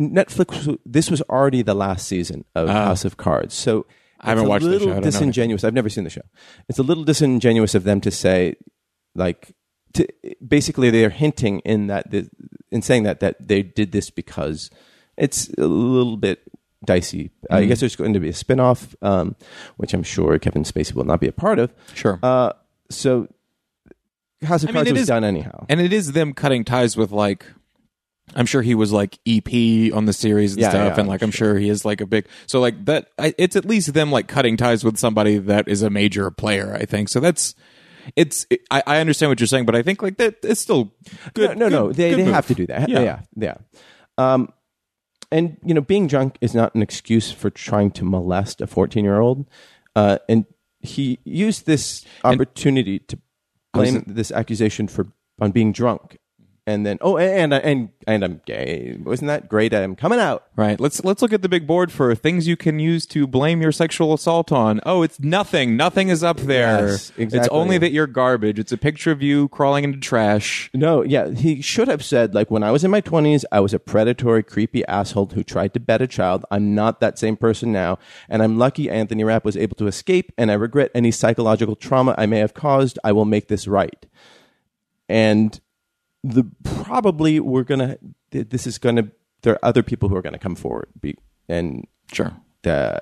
Netflix. This was already the last season of House of Cards, so. I haven't a watched the little show. I don't know disingenuous. I've never seen the show. It's a little disingenuous of them to say, like, to basically they're hinting in that the, in saying that that they did this because it's a little bit dicey. Mm-hmm. I guess there's going to be a spinoff, um, which I'm sure Kevin Spacey will not be a part of. Sure. Uh, so House of I mean, Cards was is- done anyhow. and it is them cutting ties with like I'm sure he was like EP on the series and Yeah, stuff, yeah, and like I'm sure he is like a big. So like that, I, it's at least them like cutting ties with somebody that is a major player. I think so. That's it's. It, I, I understand what you're saying, but I think like that it's still good. No, no, no. They, they move. have to do that. Yeah. Yeah, yeah. Um, and you know, being drunk is not an excuse for trying to molest a fourteen-year-old. Uh, and he used this opportunity to blame this accusation for on being drunk, and then oh, and and and I'm gay. Wasn't that great? I'm coming out. Right. Let's let's look at the big board for things you can use to blame your sexual assault on. Oh, it's nothing. Nothing is up there. Yes, It's only that you're garbage. It's a picture of you crawling into trash. No, yeah, he should have said like when I was in my twenties, I was a predatory, creepy asshole who tried to bet a child. I'm not that same person now, and I'm lucky Anthony Rapp was able to escape. And I regret any psychological trauma I may have caused. I will make this right. And the probably we're gonna. This is gonna. There are other people who are gonna come forward. Be, and Sure. uh,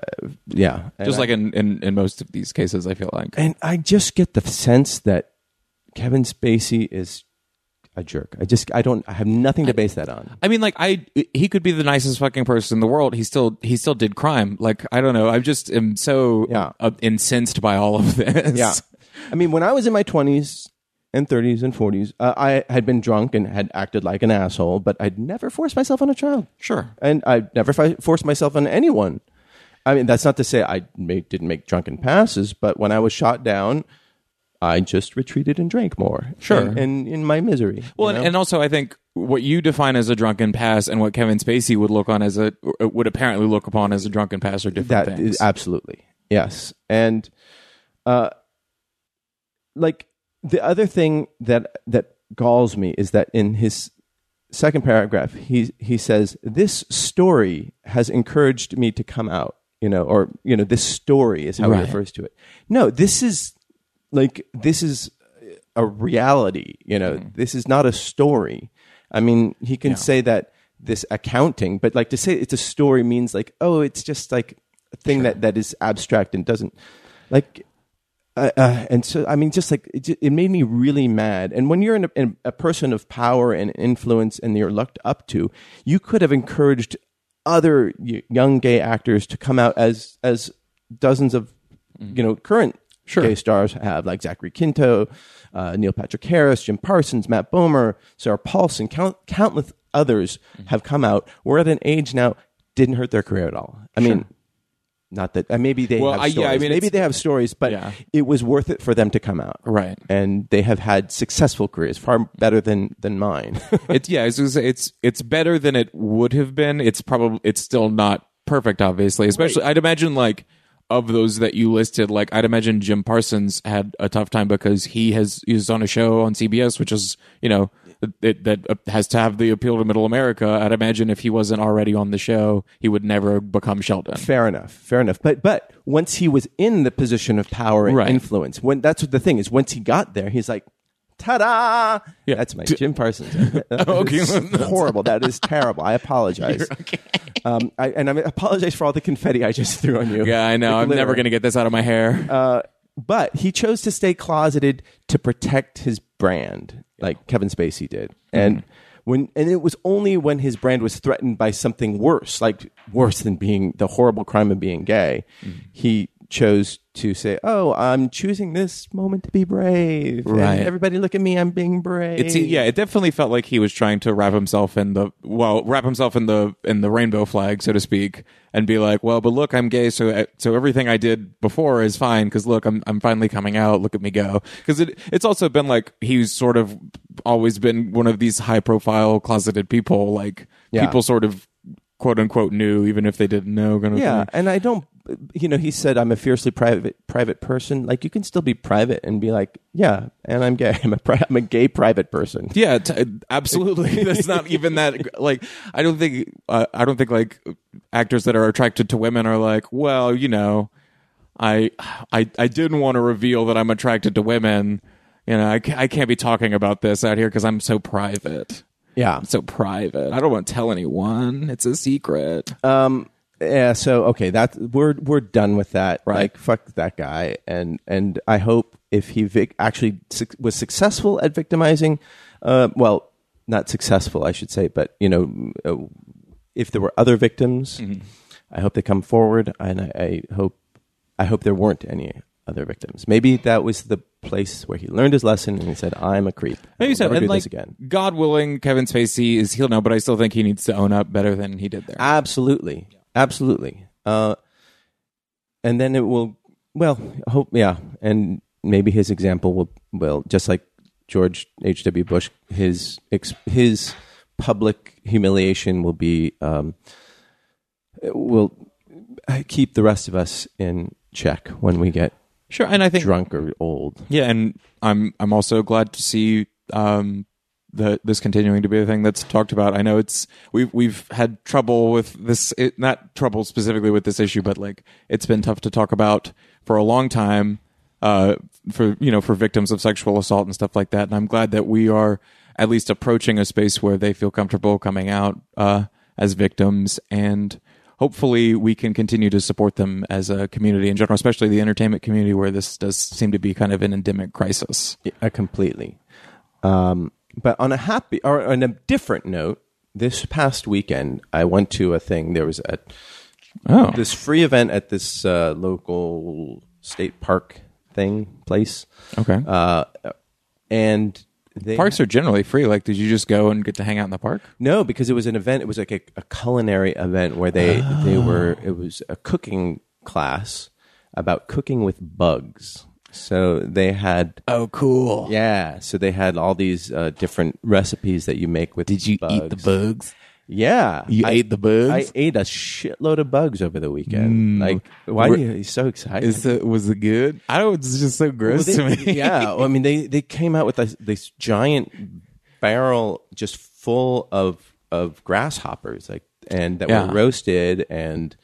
yeah, And Just I- like in, in in most of these cases, I feel like. and I just get the sense that Kevin Spacey is a jerk. I just I don't I have nothing to base that on. I mean, like I, he could be the nicest fucking person in the world. He still, he still did crime. Like I don't know. I just am so Yeah. uh, incensed by all of this. Yeah. I mean, when I was in my 20s and 30s and 40s, uh, I had been drunk and had acted like an asshole, but I'd never forced myself on a child. Sure. And I'd never fi- forced myself on anyone. I mean, that's not to say I made, didn't make drunken passes, but when I was shot down, I just retreated and drank more. Sure. And, and in my misery. Well, you know? and, and also I think what you define as a drunken pass and what Kevin Spacey would look on as a would apparently look upon as a drunken pass are different That things. is absolutely yes, and uh, like the other thing that that galls me is that in his second paragraph he he says this story has encouraged me to come out, you know, or you know this story is how Right. he refers to it. No, this is like this is a reality, you know. Mm-hmm. This is not a story. I mean, he can say that this accounting, but like to say it's a story means like, oh, it's just like a thing that, that is abstract and doesn't like, uh, uh, and so I mean, just like it, it made me really mad. And when you're in a, in a person of power and influence, and you're looked up to, you could have encouraged other young gay actors to come out as as dozens of you know current Sure. gay stars have, like Zachary Quinto, uh, Neil Patrick Harris, Jim Parsons, Matt Bomer, Sarah Paulson, count, countless others have come out. We're at an age now didn't hurt their career at all. I mean, not that uh, maybe they Well, have I- stories. yeah, I mean, maybe they have stories, but Yeah. it was worth it for them to come out. Right. And they have had successful careers, far better than than mine. <laughs> it's yeah, it's, it's it's it's better than it would have been. It's probably it's still not perfect, obviously. Especially, I'd imagine like of those that you listed, like I'd imagine Jim Parsons had a tough time because he has he's on a show on CBS, which is you know it, that uh, has to have the appeal to Middle America. I'd imagine if he wasn't already on the show, he would never become Sheldon. fair enough, fair enough. But but once he was in the position of power and Right. influence, when that's what the thing is. Once he got there, he's like, "Ta-da!" Yeah. That's my Jim Parsons. <laughs> That Okay. <laughs> horrible. That is terrible. I apologize. Um, I, and I apologize for all the confetti I just threw on you. Yeah, I know. The I'm never going to get this out of my hair. Uh, but he chose to stay closeted to protect his brand, like Kevin Spacey did. Mm-hmm. And when and it was only when his brand was threatened by something worse, like worse than being the horrible crime of being gay, mm-hmm. he chose to say, "Oh, I'm choosing this moment to be brave." And Right. everybody, look at me! I'm being brave. It's yeah, it definitely felt like he was trying to wrap himself in the well, wrap himself in the in the rainbow flag, so to speak, and be like, well, but look, I'm gay, so uh, so everything I did before is fine because look, I'm I'm finally coming out. Look at me go. Because it it's also been like he's sort of always been one of these high profile closeted people. Like Yeah. people sort of quote unquote knew, even if they didn't know. Kind of Yeah, thing. and I don't. You know, he said I'm a fiercely private private person. Like you can still be private and be like, yeah, and I'm gay. <laughs> I'm a pri- I'm a gay private person. Yeah, t- absolutely. <laughs> That's not even that. Like, I don't think. Uh, I don't think like actors that are attracted to women are like, well, you know, I, I, I didn't want to reveal that I'm attracted to women. You know, I, I can't be talking about this out here because I'm so private. Yeah. I'm so private. I don't want to tell anyone. It's a secret. Um. Yeah. So okay, that we're we're done with that. Right. Like fuck that guy. And and I hope if he vic- actually suc was successful at victimizing, uh, well, not successful, I should say, but you know, uh, if there were other victims, I hope they come forward, and I, I hope I hope there weren't any other victims. Maybe that was the place where he learned his lesson and he said, "I'm a creep. Maybe so. And do like, this again." God willing, Kevin Spacey is healed now, but I still think he needs to own up better than he did there. Absolutely, absolutely. Uh, and then it will. Well, hope yeah, and maybe his example will will just like George H. W. Bush, his ex, his public humiliation will be um, will keep the rest of us in check when we get Sure, and I think drunk or old. Yeah, and I'm I'm also glad to see um, the this continuing to be a thing that's talked about. I know it's we've we've had trouble with this, it, not trouble specifically with this issue, but like it's been tough to talk about for a long time. Uh, for you know, for victims of sexual assault and stuff like that, and I'm glad that we are at least approaching a space where they feel comfortable coming out uh, as victims and hopefully we can continue to support them as a community in general, especially the entertainment community where this does seem to be kind of an endemic crisis. Uh, completely. Um, but on a happy or on a different note, this past weekend I went to a thing. There was a Oh, this free event at this uh, local state park thing place, okay. uh, and they Parks are generally free. Like, did you just go and get to hang out in the park? No, because it was an event. It was like a, a culinary event where they they Oh. were. It was a cooking class about cooking with bugs. So they had Oh, cool. yeah. So they had all these uh, different recipes that you make with. Did you eat the bugs? Yeah, You I- ate the bugs? I ate a shitload of bugs over the weekend. Like, why are Were- you so excited? Is it was it good? I don't. It's just so gross Well, they- to me. <laughs> yeah, well, I mean, they they came out with this, this giant barrel just full of of grasshoppers, like and that Yeah. were roasted and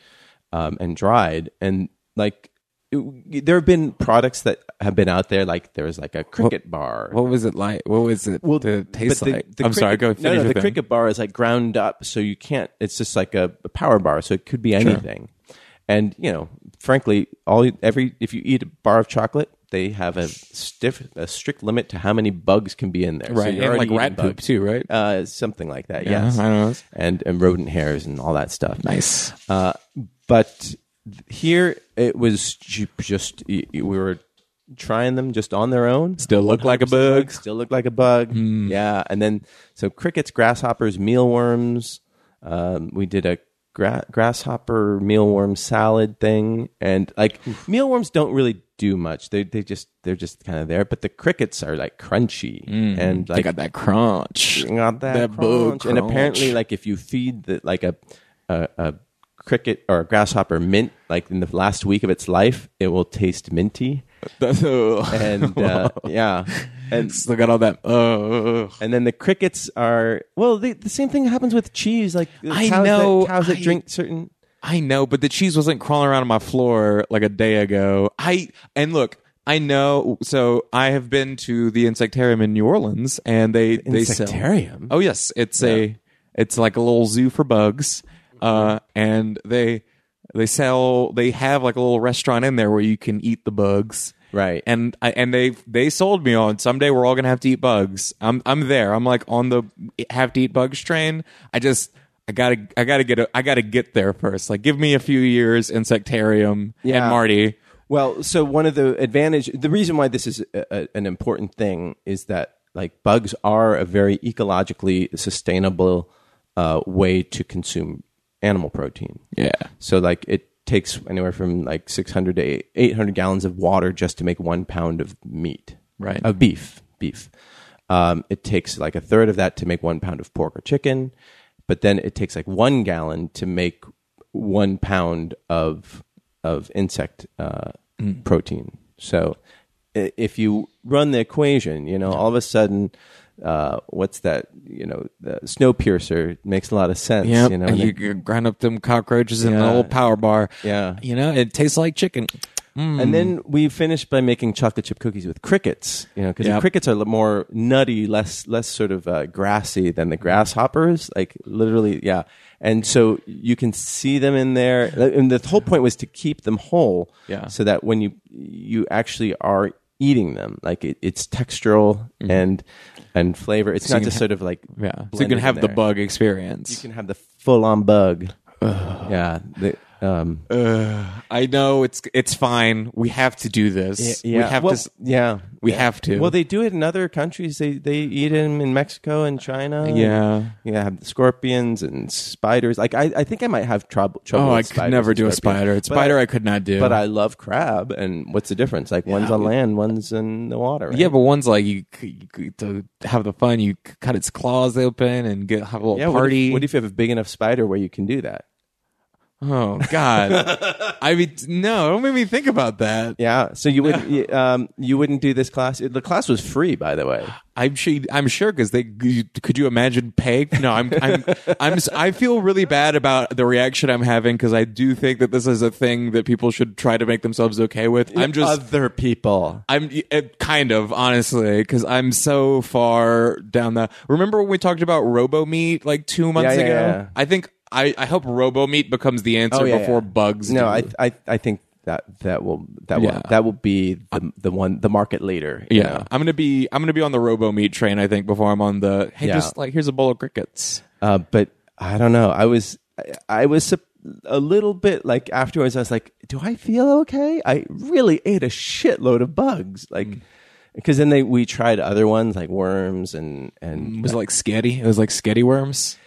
um, and dried, and like there have been products that have been out there, like there was like a cricket bar. What was it like? What was it? Well, to taste the- like? the I'm sorry. Go cricket- finish No, no, the thing. cricket bar is like ground up, so you can't. It's just like a, a power bar, so it could be anything. And you know, frankly, all every if you eat a bar of chocolate, they have a stiff, a strict limit to how many bugs can be in there. So right? you're and like rat poop bugs. too, right? Uh, something like that. Yeah, yes, I know. and and rodent hairs and all that stuff. Nice. Uh, but here it was just we were trying them just on their own. Still look like a bug. Still look like a bug. Yeah, and then so crickets, grasshoppers, mealworms. Um, we did a gra- grasshopper mealworm salad thing, and like mealworms don't really do much. They they just they're just kind of there. But the crickets are like crunchy and They got that crunch. got that, That bug crunch. And apparently, like if you feed the like a, a a cricket or grasshopper mint, like in the last week of its life, it will taste minty. <laughs> And uh, yeah, and still got all that. Uh, and then the crickets are well. The, the same thing happens with cheese. Like I cows know, that, cows that I- drink certain. I know, but the cheese wasn't crawling around on my floor like a day ago. I and look, I know. So I have been to the insectarium in New Orleans, and they they sell. Insectarium? Oh yes, it's a it's like a little zoo for bugs, uh, and they they sell they have like a little restaurant in there where you can eat the bugs. Right. and I, and they they sold me on someday we're all gonna have to eat bugs. I'm I'm there. I'm like on the have to eat bugs train. I just I gotta I gotta get a, I gotta get there first. Like give me a few years insectarium Yeah. and Marty, Well, so one of the advantage, the reason why this is a, a, an important thing is that like bugs are a very ecologically sustainable uh, way to consume animal protein. Yeah. So like it takes anywhere from like 600 to 800 gallons of water just to make one pound of meat. Right. Of beef. Beef. Um, it takes like a third of that to make one pound of pork or chicken, but then it takes like one gallon to make one pound of of insect uh, protein. So if you run the equation, you know, all of a sudden, uh, what's that? You know, the Snowpiercer makes a lot of sense. Yep. You know, you, it- you grind up them cockroaches in the old power bar. Yeah. You know, it tastes like chicken. Mm. And then we finished by making chocolate chip cookies with crickets. You know, because Yep. the crickets are more nutty, less less sort of uh, grassy than the grasshoppers. Like literally, yeah. And so you can see them in there. And the whole point was to keep them whole, Yeah. So that when you you actually are eating them, like it, it's textural and and flavor. It's Mm-hmm. So not just ha- sort of like Yeah. So you can have the bug experience. You can have the full on bug. yeah. The, um, I know it's it's fine. We have to do this. Yeah, We have well, to. Yeah, we Yeah. have to. Well, they do it in other countries. They they eat them in Mexico and China. Yeah. yeah, have scorpions and spiders. Like I, I think I might have trouble. trouble Oh, I could never do a spider. A spider I, I could not do. but I love crab. And what's the difference? Like one's on land, one's in the water. Right? Yeah, but one's like you, you to have the fun. You cut its claws open and get have a little yeah. What party. if, what if you have a big enough spider where you can do that? Oh God! <laughs> I mean, no, don't make me think about that. Yeah. So you would <laughs> you, um you wouldn't do this class. The class was free, by the way. I'm sure. I'm sure because they. Could you imagine Peg? No, I'm. I'm. I'm. I feel really bad about the reaction I'm having because I do think that this is a thing that people should try to make themselves okay with. I'm just. other people. I'm it, kind of honestly because I'm so far down the. Remember when we talked about Robo Meat like two months Yeah, yeah, ago? yeah. I think I, I hope Robo Meat becomes the answer Oh, yeah, before yeah. bugs. No, do. I, I I think that that will that Yeah. will that will be the the one the market leader. you Yeah, know? I'm gonna be I'm gonna be on the Robo Meat train. I think before I'm on the hey, Yeah. just like here's a bowl of crickets. Uh, but I don't know. I was I, I was sup- a little bit like afterwards. I was like, do I feel okay? I really ate a shitload of bugs, like Mm. because then they we tried other ones like worms and and Was it like sketty? It was like sketty worms.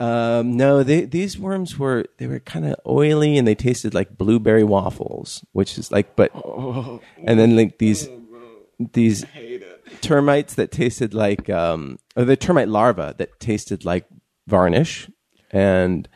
Um, no, they, these worms were they were kind of oily and they tasted like blueberry waffles, which is like but and then like these these termites that tasted like um or the termite larva that tasted like varnish and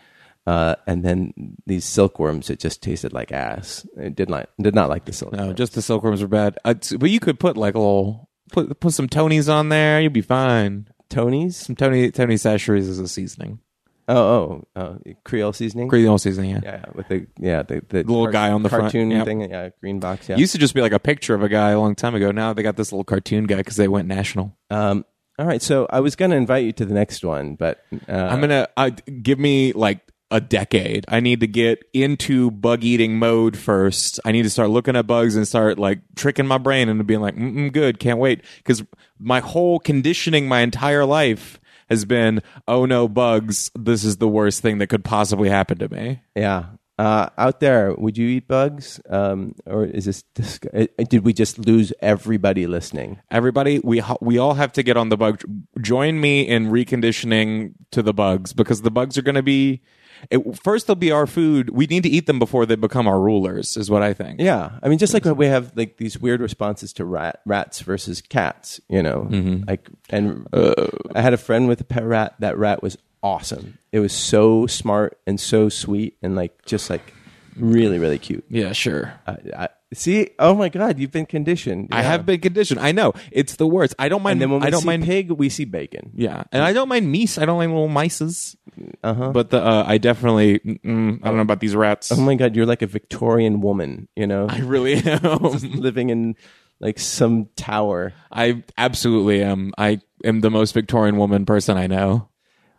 uh and then these silkworms that just tasted like ass. It did not did not like the silkworms. No, just the silkworms were bad. Uh, t- but you could put like a little put put some Tonys on there. You'd be fine. Tony's. Some Tony Tony Chachere's is a seasoning. Oh oh oh Creole seasoning. Creole seasoning. Yeah. yeah, with the yeah the, the, little guy on the front, cartoon yep. thing. Yeah, green box. Yeah. Used to just be like a picture of a guy a long time ago. Now they got this little cartoon guy because they went national. Um, all right, so I was going to invite you to the next one, but uh, I'm gonna uh, give me like a decade. I need to get into bug eating mode first. I need to start looking at bugs and start like tricking my brain into being like, mm good, can't wait. Because my whole conditioning my entire life has been, oh no, bugs. This is the worst thing that could possibly happen to me. yeah. Uh, out there, would you eat bugs, um, or is this? dis- uh, Did we just lose everybody listening? Everybody, we ha- we all have to get on the bug. Join me in reconditioning to the bugs because the bugs are going to be. It, first, they'll be our food. We need to eat them before they become our rulers. Is what I think. Yeah, I mean, just like we have like these weird responses to rat, rats versus cats, you know, mm-hmm. like and uh. I had a friend with a pet rat. That rat was awesome. It was so smart and so sweet and like just like really really cute. Yeah, sure. I, I, see, oh my god, you've been conditioned. I Yeah. have been conditioned. I know it's the worst. I don't mind. And then when we I don't see mind. pig, we see bacon. yeah, and I don't mind meese. I don't mind little mices. Uh-huh. But the uh, I definitely. Mm, I don't know about these rats. Oh my god, you're like a Victorian woman, you know, I really <laughs> am. living in like some tower. I absolutely am. I am the most Victorian woman person I know.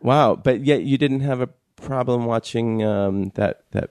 Wow, but yet you didn't have a problem watching um, that that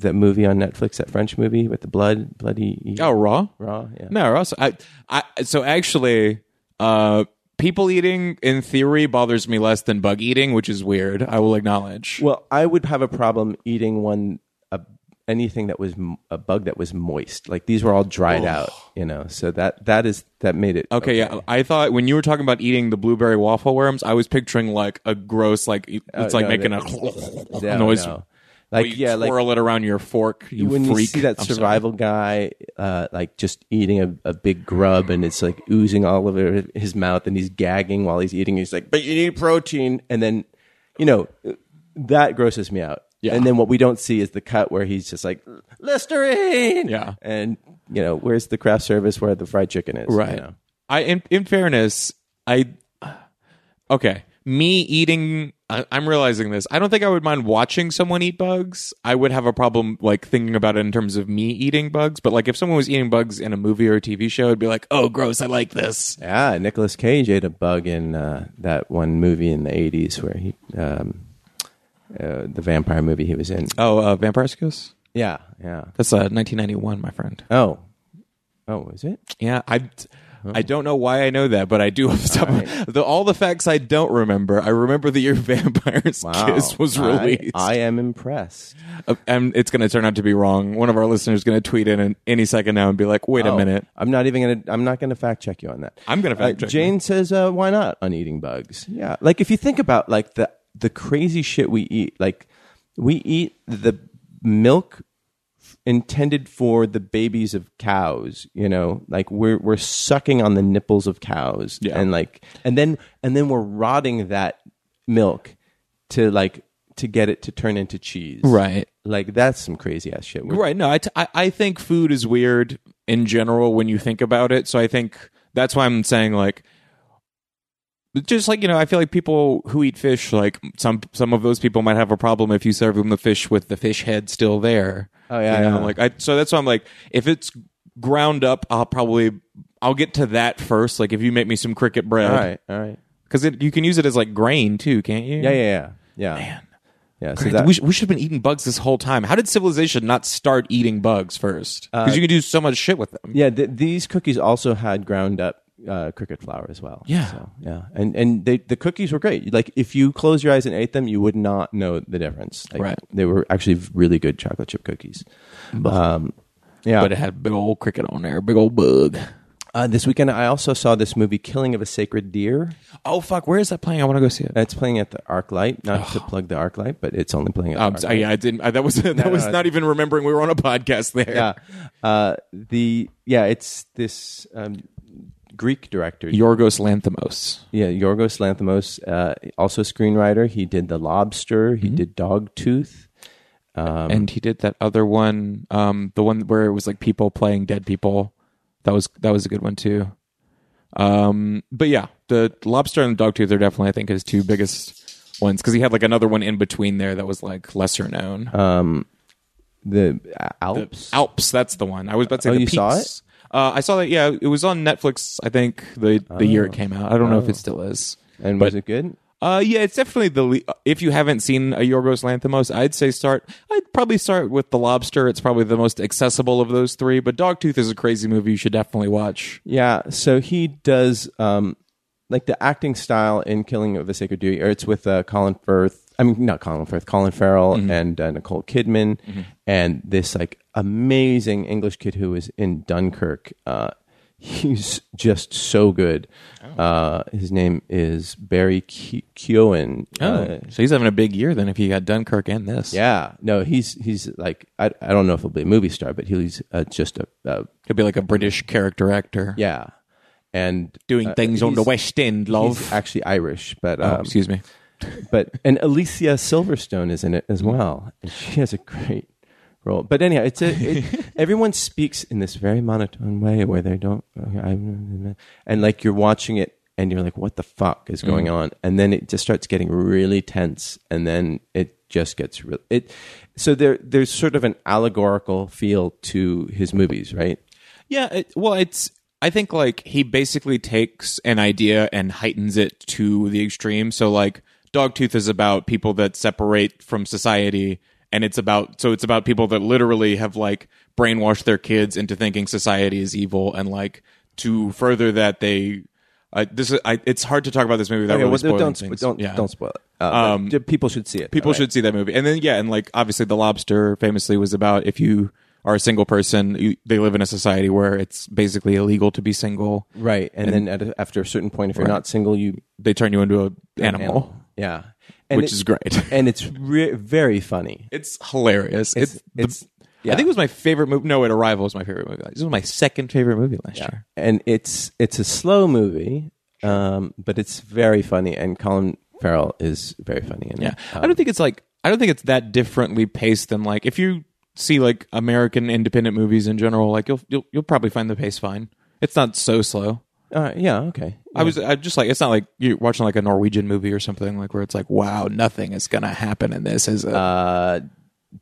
that movie on Netflix, that French movie with the blood, bloody Oh, raw. raw. Yeah. No, raw. So I, I. So actually, uh, people eating in theory bothers me less than bug eating, which is weird. I will acknowledge. Well, I would have a problem eating one a, anything that was m- a bug that was moist. Like these were all dried out, you know. So that that is that made it Okay, yeah. I thought when you were talking about eating the blueberry waffle worms, I was picturing like a gross, like it's Uh, like no, making a <laughs> <laughs> noise. no. Like Like yeah, like swirl it around your fork. You when freak. you see that survival guy, uh, like just eating a, a big grub and it's like oozing all over his mouth and he's gagging while he's eating. He's like, "But you need protein," and then, you know, that grosses me out. Yeah. And then what we don't see is the cut where he's just like Listerine. Yeah. And you know, where's the craft service where the fried chicken is? you Right. know? I in in fairness, I okay. Me eating, I, I'm realizing this. I don't think I would mind watching someone eat bugs. I would have a problem like thinking about it in terms of me eating bugs. But like if someone was eating bugs in a movie or a TV show, I'd be like, oh, gross. I like this. Yeah, Nicolas Cage ate a bug in uh, that one movie in the '80s where he, um, uh, the vampire movie he was in. Oh, uh, Vampire's Kiss. Yeah, yeah. That's uh, 1991, my friend. Oh, oh, is it? Yeah, I. I don't know why I know that, but I do off the top of the, all the facts I don't remember. I remember the year <laughs> Vampire's Kiss was released. I, am impressed. Uh, and it's going to turn out to be wrong. One of our listeners is going to tweet in in any second now and be like, "Wait a Oh, minute." I'm not even gonna. I'm not gonna fact check you on that. I'm gonna fact Uh, check Jane says, uh, "Why not on eating bugs?" Yeah, like if you think about like the the crazy shit we eat, like we eat the milk intended for the babies of cows you know like we're we're sucking on the nipples of cows Yeah. and like and then and then we're rotting that milk to like to get it to turn into cheese Right. like that's some crazy ass shit We're- Right. No, I, t- I, I think food is weird in general when you think about it. So I think that's why I'm saying like, just like you know, I feel like people who eat fish, like some some of those people might have a problem if you serve them the fish with the fish head still there. Oh, yeah, You know, yeah. like I. So that's why I'm like, if it's ground up, I'll probably I'll get to that first. Like if you make me some cricket bread, all right, all right, Because you can use it as like grain too, can't you? yeah yeah yeah yeah Man. yeah so that, we, sh- we should have been eating bugs this whole time. How did civilization not start eating bugs first? Uh, because you can do so much shit with them. Yeah, th- these cookies also had ground up uh, cricket flour as well. Yeah. so, yeah, and and they, the cookies were great. Like if you close your eyes and ate them, you would not know the difference. Like, Right. They were actually really good chocolate chip cookies. Um, yeah. But it had a big old cricket on there, big old bug. uh, this weekend, I also saw this movie, Killing of a Sacred Deer. Oh fuck, where is that playing? I want to go see it. It's playing at the ArcLight. Not to plug the ArcLight, but it's only playing at Um, the yeah, I didn't. I, that was <laughs> that was no. not even remembering we were on a podcast there. yeah. Uh, the yeah, it's this um, Greek director. Yorgos Lanthimos. Yeah, Yorgos Lanthimos, uh, also screenwriter. He did The Lobster. Mm-hmm. He did Dogtooth. Um, and he did that other one, um, the one where it was like people playing dead people. That was that was a good one too. Um, but yeah, the lobster and the dogtooth are definitely I think his two biggest ones because he had like another one in between there that was like lesser known. um, the The Alps. Alps, that's the one. I was about to say Oh, the you saw Peaks. Uh, I saw that. Yeah, it was on Netflix. I think the the year Oh. it came out. I don't know if it still is. and was it good? Uh, yeah, it's definitely the. le- If you haven't seen a Yorgos Lanthimos, I'd say start. I'd probably start with The Lobster. It's probably the most accessible of those three. But Dogtooth is a crazy movie. You should definitely watch. Yeah. So he does um, like the acting style in Killing of a Sacred Deer, Or it's with uh, Colin Firth. I mean, not Colin Firth. Colin Farrell Mm-hmm. and uh, Nicole Kidman, and this like amazing English kid who was in Dunkirk. Uh, he's just so good. Oh. Uh, his name is Barry Ke- Keoghan. Uh, so he's having a big year then. If he got Dunkirk and this, Yeah, no, he's he's like I, I don't know if he'll be a movie star, but he's uh, just a, a could be like a British character actor. yeah, and doing uh, things on the West End. Love. Actually Irish, but oh, um, excuse me. but and Alicia Silverstone is in it as well, and she has a great role. But anyhow, it's a it, <laughs> everyone speaks in this very monotone way where they don't, and like you're watching it and you're like, what the fuck is going on? And then it just starts getting really tense, and then it just gets real. It so there there's sort of an allegorical feel to his movies, right? Yeah, it, well, it's. I think like he basically takes an idea and heightens it to the extreme. So like Dogtooth is about people that separate from society, and it's about so it's about people that literally have like brainwashed their kids into thinking society is evil, and like to further that they I, this is, I, it's hard to talk about this movie without Okay, really well, spoiling don't things. don't Yeah. don't spoil it. Uh, Um, people should see it. People though, should see that movie. And then, yeah, and like obviously, The Lobster famously was about if you are a single person, you, they live in a society where it's basically illegal to be single. right. right. And, then at a, after a certain point, if you're Right. not single, you They turn you into an animal, Yeah, and which it- is great. <laughs> and it's re- very funny. It's hilarious. It's, It's- the- it's- yeah. I think it was my favorite movie. No, wait, Arrival was my favorite movie. This was my second favorite movie last year. and it's it's a slow movie, um, but it's very funny. And Colin Farrell is very funny. In Yeah, it. I don't think it's like I don't think it's that differently paced than like if you see like American independent movies in general, like you'll you'll you'll probably find the pace fine. It's not so slow. Uh, yeah, okay. I was I just like it's not like you're watching like a Norwegian movie or something like where it's like wow nothing is gonna happen in this is it? Uh,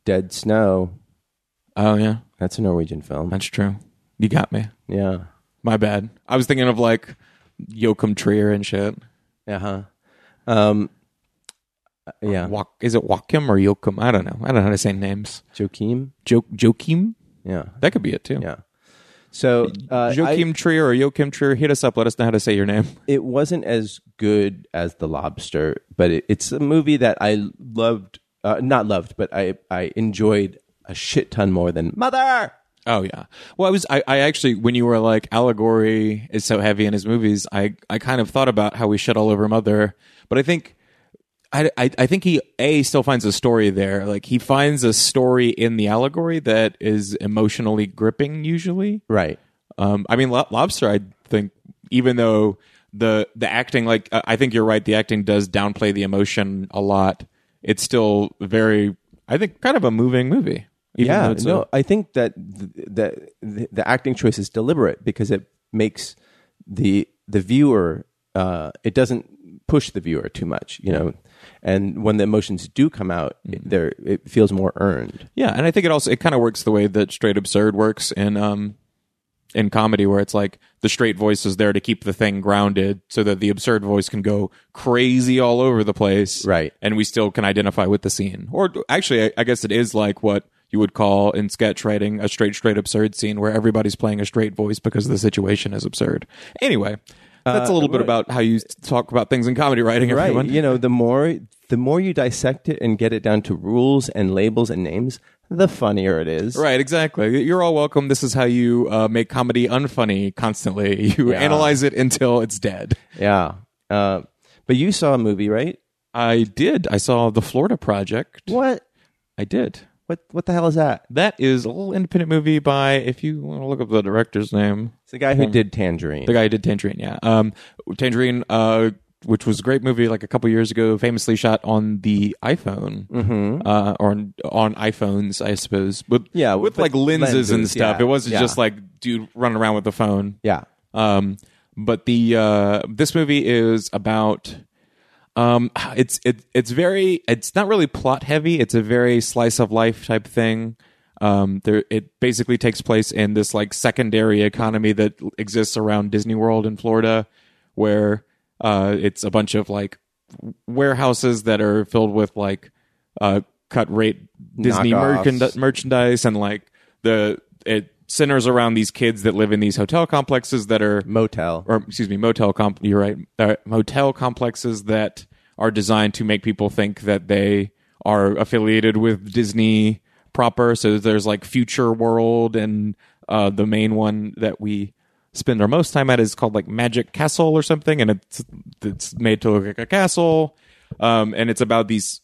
Dead Snow. oh yeah That's a Norwegian film. that's true you got me Yeah. my bad I was thinking of like Joachim Trier and shit Uh huh. Um. Uh, Yeah. Wa- is it Joachim or Joachim I don't know I don't know how to say names Joachim. jo- Joachim Yeah. that could be it too Yeah. So uh, Joachim I- Trier or Joachim Trier hit us up let us know how to say your name <laughs> it wasn't as good as The Lobster, but it, it's a movie that I loved. Uh, not loved, but I I enjoyed a shit ton more than Mother. Oh yeah. Well, I was I, I actually when you were like allegory is so heavy in his movies, I I kind of thought about how we shit all over Mother, but I think I, I I think he a still finds a story there. Like he finds a story in the allegory that is emotionally gripping usually. Right. Um, I mean, Lo- Lobster. I think even though the the acting, like I think you're right, the acting does downplay the emotion a lot. It's still very, I think, kind of a moving movie. yeah. it's No, I think that the, the the acting choice is deliberate because it makes the the viewer. Uh, it doesn't push the viewer too much, you know. And when the emotions do come out, it, there it feels more earned. Yeah, and I think it also it kind of works the way that straight absurd works in um in comedy where it's like the straight voice is there to keep the thing grounded so that the absurd voice can go crazy all over the place. Right. And we still can identify with the scene. Or actually I, I guess it is like what you would call in sketch writing a straight straight absurd scene where everybody's playing a straight voice because the situation is absurd. Anyway, that's a little bit about how you talk about things in comedy writing right everyone. you know the more the more you dissect it and get it down to rules and labels and names the funnier it is Right, exactly. You're all welcome. This is how you uh, make comedy unfunny constantly. <laughs> You Yeah. analyze it until it's dead. yeah uh, but you saw a movie right I did. I saw the Florida Project. what I did. What what the hell is that That is a little independent movie by, if you want to look up the director's name, it's the guy who did tangerine the guy who did Tangerine. Yeah, um, Tangerine, uh, which was a great movie, like a couple years ago, famously shot on the iPhone, mm-hmm. uh, or on, on iPhones, I suppose. But Yeah, with but like lenses, and stuff. yeah, It wasn't yeah. just like dude running around with the phone. yeah Um, but the uh, this movie is about um, <sighs> it's it, it's very it's not really plot heavy. It's a very slice of life type thing. Um, there it basically takes place in this like secondary economy that exists around Disney World in Florida, where uh, it's a bunch of like warehouses that are filled with like uh, cut rate Disney merchand- merchandise and like the it centers around these kids that live in these hotel complexes that are motel or excuse me, motel comp. You're right. Uh, motel complexes that are designed to make people think that they are affiliated with Disney proper. So there's like Future World, and uh, the main one that we spend our most time at is called like Magic Castle or something, and it's it's made to look like a castle, um, and it's about these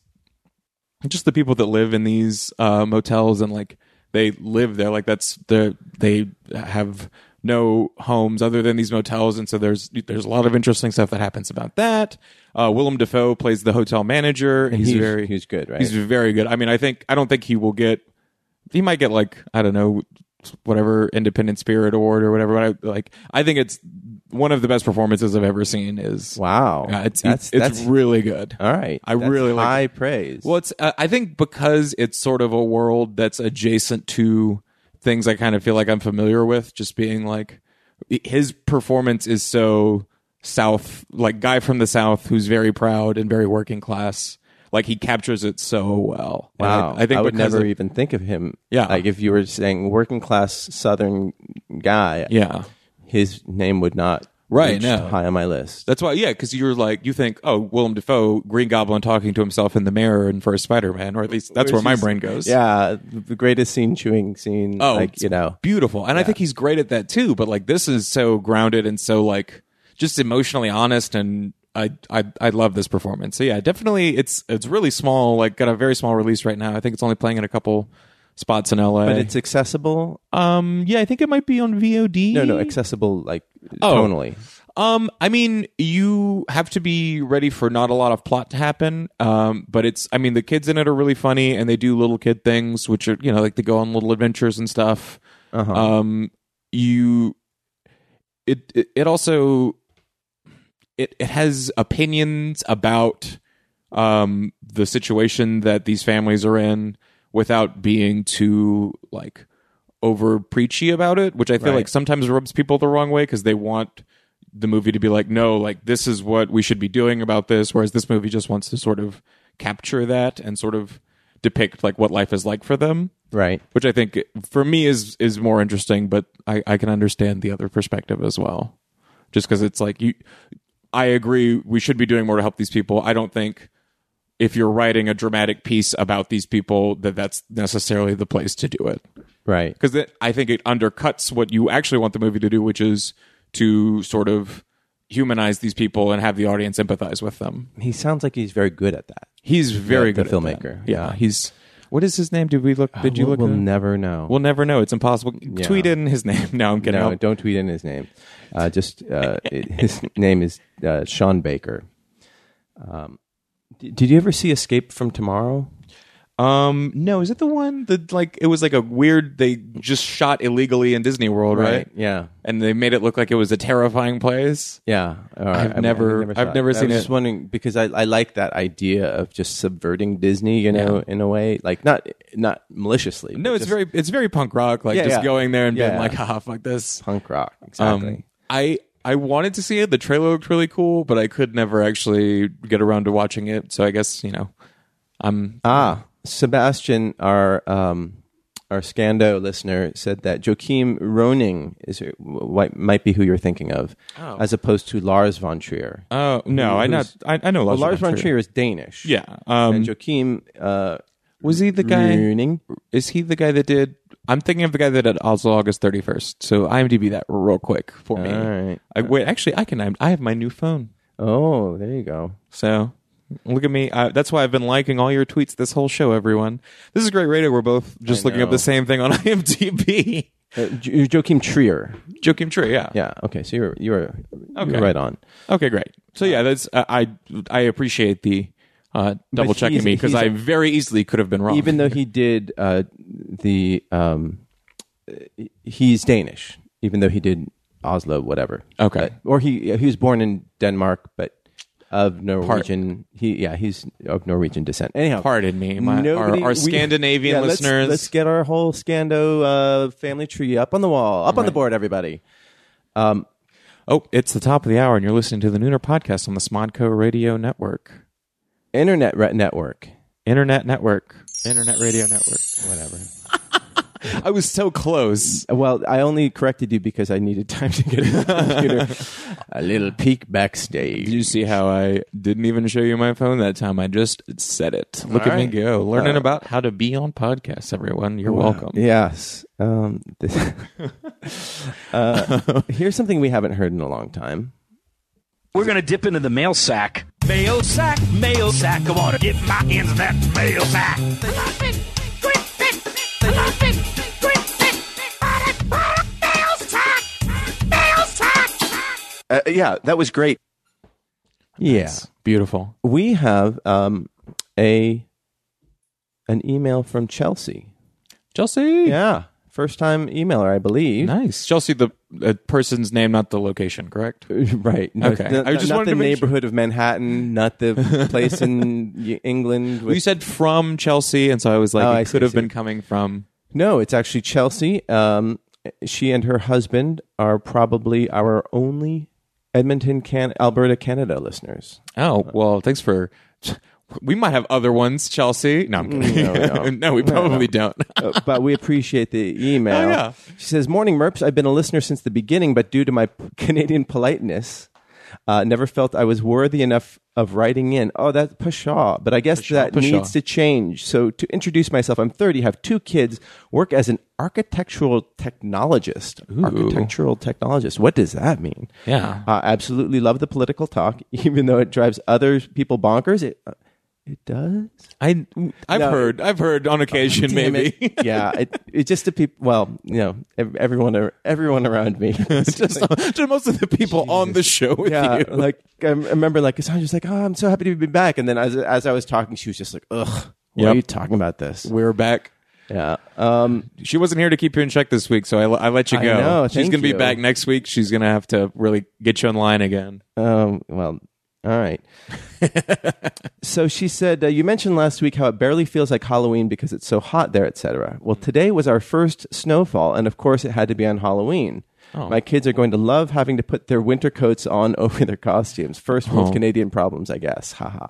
just the people that live in these uh, motels and like they live there. Like that's the they have no homes other than these motels. And so there's there's a lot of interesting stuff that happens about that. Uh, Willem Dafoe plays the hotel manager. And he's, he's- very he's good, right? he's very good. I mean I think I don't think he will get he might get like I don't know whatever independent spirit award or whatever but I, like I think it's one of the best performances I've ever seen is wow Yeah, it's that's it's, that's really good all right I That's really like high praise well, it's uh, I think because it's sort of a world that's adjacent to things I kind of feel like I'm familiar with. Just being like his performance is so South, like guy from the South who's very proud and very working class. Like he captures it so well. Wow I, I think would never of- even think of him Yeah. like if you were saying working class southern guy yeah. His name would not Right, no. high on my list. That's why, yeah, because you're like, you think, oh, Willem Dafoe, Green Goblin talking to himself in the mirror in first Spider Man, or at least that's where my brain goes. Yeah, the greatest scene chewing scene. Oh, like you know, beautiful. And I think he's great at that too. But like, this is so grounded and so like just emotionally honest. And I, I, I love this performance. So yeah, definitely, it's it's really small. Like, got a very small release right now. I think it's only playing in a couple spots in LA. but it's accessible. um, yeah, I think it might be on VOD. No, no, accessible like Oh. tonally. Um, I mean, you have to be ready for not a lot of plot to happen. Um, but it's, I mean, the kids in it are really funny, and they do little kid things, which are, you know, like they go on little adventures and stuff. Uh-huh. Um, you, it, it, it also, it, it has opinions about, um, the situation that these families are in without being too like over preachy about it, which I feel Right. like sometimes rubs people the wrong way because they want the movie to be like, no, like this is what we should be doing about this, whereas this movie just wants to sort of capture that and sort of depict like what life is like for them, right. which I think for me is is more interesting, but I, I can understand the other perspective as well. Just because it's like you I agree we should be doing more to help these people. I don't think if you're writing a dramatic piece about these people that that's necessarily the place to do it Right. because I think it undercuts what you actually want the movie to do, which is to sort of humanize these people and have the audience empathize with them. He sounds like he's very good at that. He's very the good, at filmmaker. that. Yeah, Yeah. he's. What is his name? Did we look? Did you look? We'll never know. We'll never know. It's impossible. Tweet in his name. <laughs> Now I'm getting no, out. don't tweet in his name. Uh, just uh, it- <laughs> his name is uh, Sean Baker. Um, did you ever see Escape from Tomorrow? Um, no, is it the one that like it was like a weird? They just shot illegally in Disney World, right? Yeah. And they made it look like it was a terrifying place. Yeah, right. I've I mean, never- I've it. never I seen was it. Just wondering because I, I like that idea of just subverting Disney, you know, in a way, like not not maliciously. No, it's just very it's very punk rock. Like Yeah, just yeah. going there and being Yeah. like, "Ah, fuck this." punk rock. Exactly. Um, I I wanted to see it. The trailer looked really cool, but I could never actually get around to watching it. So I guess you know, I'm ah, Sebastian, our um, our Scando listener, said that Joachim Roning is might be who you're thinking of, Oh. as opposed to Lars von Trier. Oh no, I not I, I know Well, Lars, Lars von Trier. Trier is Danish. Yeah. Um, and Joachim uh, was he the guy? Roning. Is he the guy that did? I'm thinking of the guy that did also August 31st. So IMDb that real quick for me. All right. I, wait, actually, I can. I have my new phone. Oh, there you go. So look at me. I, that's why I've been liking all your tweets this whole show, everyone. This is great radio. We're both just I looking up the same thing on <laughs> IMDb. Uh, Jo- Joachim Trier. Joachim Trier, yeah. Yeah. Okay. So you're you're, Okay. you're right on. Okay, great. So yeah, that's uh, I I appreciate the uh, double checking me because I very easily could have been wrong. Even though he did uh, the um, he's Danish. Even though he did Oslo, whatever. Okay. Uh, or he he was born in Denmark, but of Norwegian. He yeah he's of Norwegian descent. Anyhow, Pardon me, my, our, Nobody- our we- Scandinavian yeah, let's- listeners. Let's, get our whole Scando uh, family tree up on the wall, up on the board, everybody. Um, oh, it's the top of the hour, and you're listening to the Nooner podcast on the Smodco Radio Network, Internet re- network, Internet Network, Internet Radio Network, whatever. <laughs> I was so close. Well, I only corrected you because I needed time to get a computer. <laughs> a little peek backstage. Did you see how I didn't even show you my phone that time? I just said it. Look at me go, learning Uh, about how to be on podcasts. Everyone, you're welcome. Yes. Um, this- <laughs> uh, here's something we haven't heard in a long time. We're gonna dip into the mail sack. Mail sack, mail sack. Come on, get my hands in that mail sack. Uh, yeah, that was great. Yeah. Beautiful. We have um, a an email from Chelsea. Chelsea. Yeah. First time emailer, I believe. Nice. Chelsea, the uh, person's name, not the location, correct? <laughs> Right. No, Okay. n- I just not wanted the to make sure. neighborhood of Manhattan, not the <laughs> place in y- England. Well, With, you said from Chelsea, and so I was like, Oh, it I could see, have see. been coming from. no, it's actually Chelsea. Um, she and her husband are probably our only Edmonton, can- Alberta, Canada listeners. Oh, well, thanks for. We might have other ones, Chelsea. No, I'm kidding. No, <laughs> no. we probably don't. Uh, but we appreciate the email. Oh, yeah. She says, "Morning, Merps. I've been a listener since the beginning, but due to my p- Canadian politeness, uh, never felt I was worthy enough of writing in. Oh, that's pshaw. But I guess that pshaw. needs to change. So to introduce myself, I'm 30, have two kids, work as an architectural technologist. Architectural technologist. What does that mean? Yeah. Uh, absolutely love the political talk, <laughs> even though it drives other people bonkers. It uh, it does. I I've No. heard I've heard on occasion Damn maybe. it. <laughs> yeah, it, it just the people. Well, you know, everyone, everyone around me. <laughs> <laughs> Just like, to most of the people on the show with yeah, you. like I remember, like Cassandra's like, "Oh, I'm so happy to be back," and then as as I was talking, she was just like, "Ugh, why Yep. are you talking about this?" We're back. Yeah, um, She wasn't here to keep you in check this week, so I, I let you I go. know, She's going to be back next week. She's going to have to really get you in line again. um, well, all right. so she said, uh, "You mentioned last week how it barely feels like Halloween because it's so hot there, etc." Well, today was our first snowfall, and of course, it had to be on Halloween. My kids are going to love having to put their winter coats on <laughs> over their costumes. First world Oh. Canadian problems, I guess. Haha.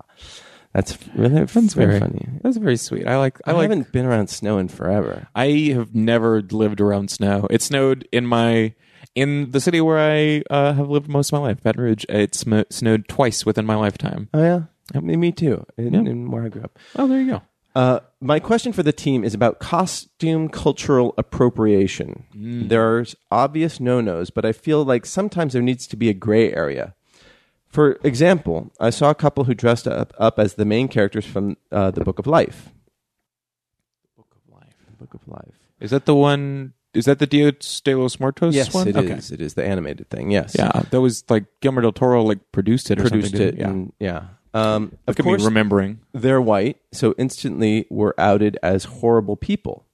That's really that's very funny. That's very sweet. I like. I, I, like. haven't been around snow in forever. I have never lived around snow. It snowed in my in the city where I uh, have lived most of my life, Baton Rouge. It sm- snowed twice within my lifetime. Oh yeah, me, me too. In, Yeah. in where I grew up. Oh, there you go. Uh, my question for the team is about costume cultural appropriation. There are obvious no nos, but I feel like sometimes there needs to be a gray area. For example, I saw a couple who dressed up, up as the main characters from uh, the Book of Life. The Book of Life. Book of Life. Is that the one? Is that the Dios de los Muertos Yes, one? it is. It is the animated thing. Yes, Yeah, that was like Guillermo del Toro like produced it or produced it. Yeah. and- yeah. Um, of course, me remembering. they're white, so instantly were outed as horrible people.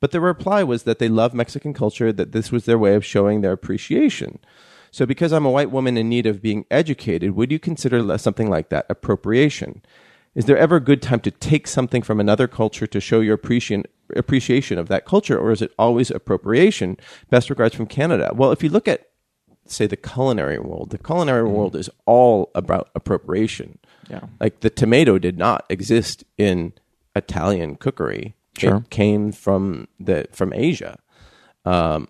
But the reply was that they love Mexican culture, that this was their way of showing their appreciation. So, because I'm a white woman in need of being educated, would you consider something like that appropriation? Is there ever a good time to take something from another culture to show your appreciation appreciation of that culture, or is it always appropriation? Best regards from Canada. Well, if you look at say the culinary world, the culinary world is all about appropriation. Yeah. Like the tomato did not exist in Italian cookery. Sure. It came from the from Asia. Um,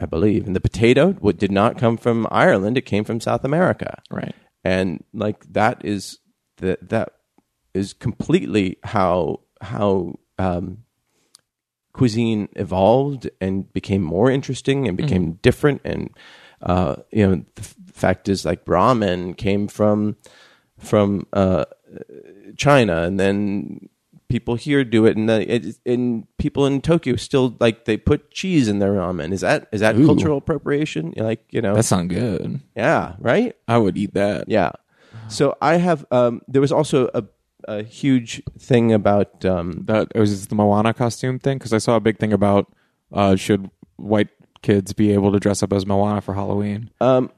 I believe. And the potato what did not come from Ireland, it came from South America. Right. And like that is that that is completely how how um, cuisine evolved and became more interesting and became different and uh, you know the f- fact is like ramen came from from uh, China and then people here do it and the, it, and people in Tokyo still like they put cheese in their ramen is that is that cultural appropriation like you know That sounds good. yeah right I would eat that. yeah. So I have. Um, there was also a, a huge thing about. Um, That it was the Moana costume thing because I saw a big thing about uh, should white kids be able to dress up as Moana for Halloween, um,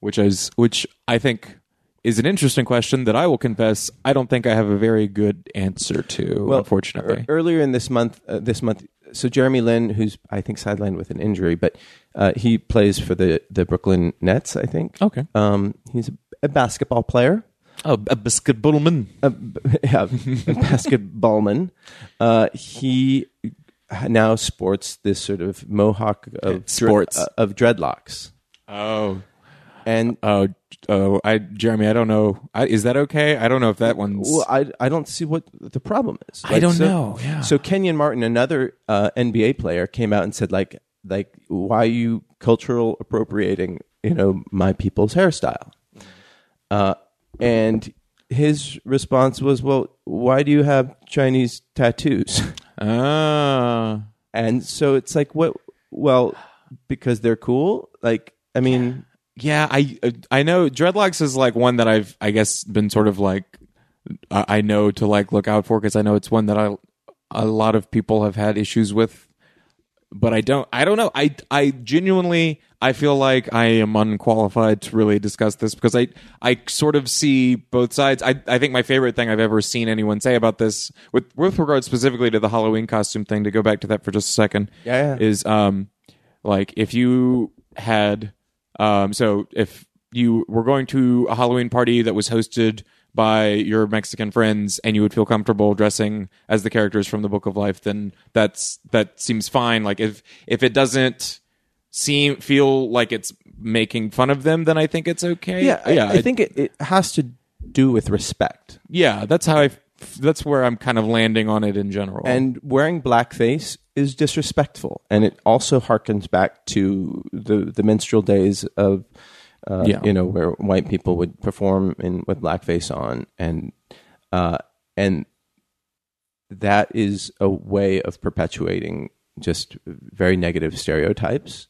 which is which I think is an interesting question that I will confess I don't think I have a very good answer to. well, unfortunately, ear- earlier in this month, uh, this month. So Jeremy Lin, who's I think sidelined with an injury, but uh, he plays for the the Brooklyn Nets. I think. Okay. Um, he's a, a basketball player. Oh, a basketballman. a, <laughs> yeah, a basketballman. Uh, he now sports this sort of mohawk of Sports. uh, of dreadlocks, Oh, and oh, oh! I Jeremy, I don't know. I, is that okay? I don't know if that one's. Well, I I don't see what the problem is. I don't so, know, yeah. So Kenyon Martin, another uh, NBA player, came out and said like like why are you cultural appropriating you know my people's hairstyle, uh, and his response was, well, why do you have Chinese tattoos? <laughs> Ah. and so it's like what? Well, because they're cool. Like I mean, Yeah, I I know dreadlocks is like one that I've I guess been sort of like I know to like look out for because I know it's one that I a lot of people have had issues with, but I don't I don't know I I genuinely I feel like I am unqualified to really discuss this because I I sort of see both sides. I I think my favorite thing I've ever seen anyone say about this with with regard specifically to the Halloween costume thing to go back to that for just a second Yeah, yeah. is um like if you had um so if you were going to a Halloween party that was hosted by your Mexican friends and you would feel comfortable dressing as the characters from the Book of Life, then that's that seems fine. Like if if it doesn't seem feel like it's making fun of them, then I think it's okay. Yeah, I. I think it, it has to do with respect. yeah, that's how I. That's where I'm kind of landing on it in general. And wearing blackface is disrespectful, and it also harkens back to the the minstrel days of, uh, Yeah. you know, where white people would perform in with blackface on, and uh, and that is a way of perpetuating just very negative stereotypes.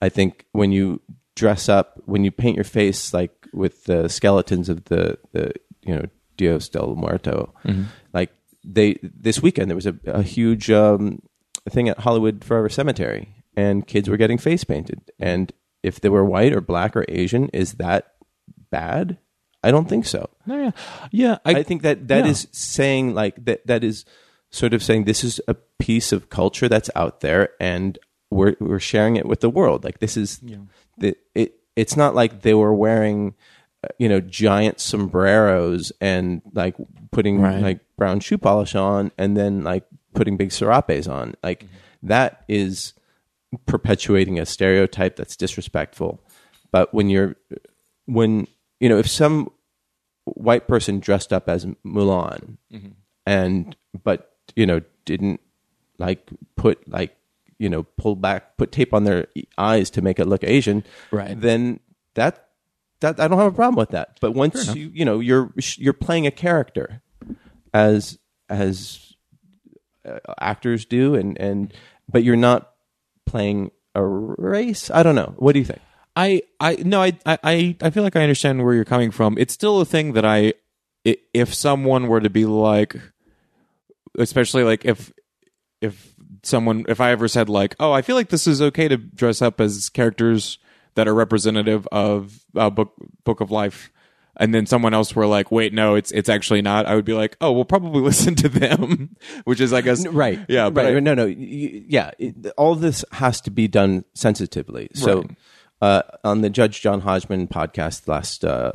I think when you dress up, when you paint your face like with the skeletons of the, the you know Dios del Muerto, like they this weekend there was a, a huge um, thing at Hollywood Forever Cemetery, and kids were getting face painted. And if they were white or black or Asian, is that bad? I don't think so. No, yeah, yeah. I, I think that that yeah. is saying like that that is sort of saying this is a piece of culture that's out there and we're we're sharing it with the world. Like this is the, it it's not like they were wearing uh, you know giant sombreros and like putting Right. like brown shoe polish on and then like putting big serapes on. Like that is perpetuating a stereotype that's disrespectful. But when you're when you know if some white person dressed up as Mulan and but you know didn't like put like you know pull back put tape on their eyes to make it look Asian Right. then that that I don't have a problem with that. But once you you know you're you're playing a character as as uh, actors do and and but you're not playing a race? I don't know. What do you think? I, I no, I, I, I feel like I understand where you're coming from. It's still a thing that i- if someone were to be like, especially like if, if someone, if I ever said like, oh, I feel like this is okay to dress up as characters that are representative of uh, book Book of Life, and then someone else were like, wait, no, it's it's actually not. I would be like, oh, we'll probably <laughs> listen to them, which is I guess right yeah, but right I- no no yeah it, all this has to be done sensitively so Right. uh, on the judge john hodgman podcast last uh,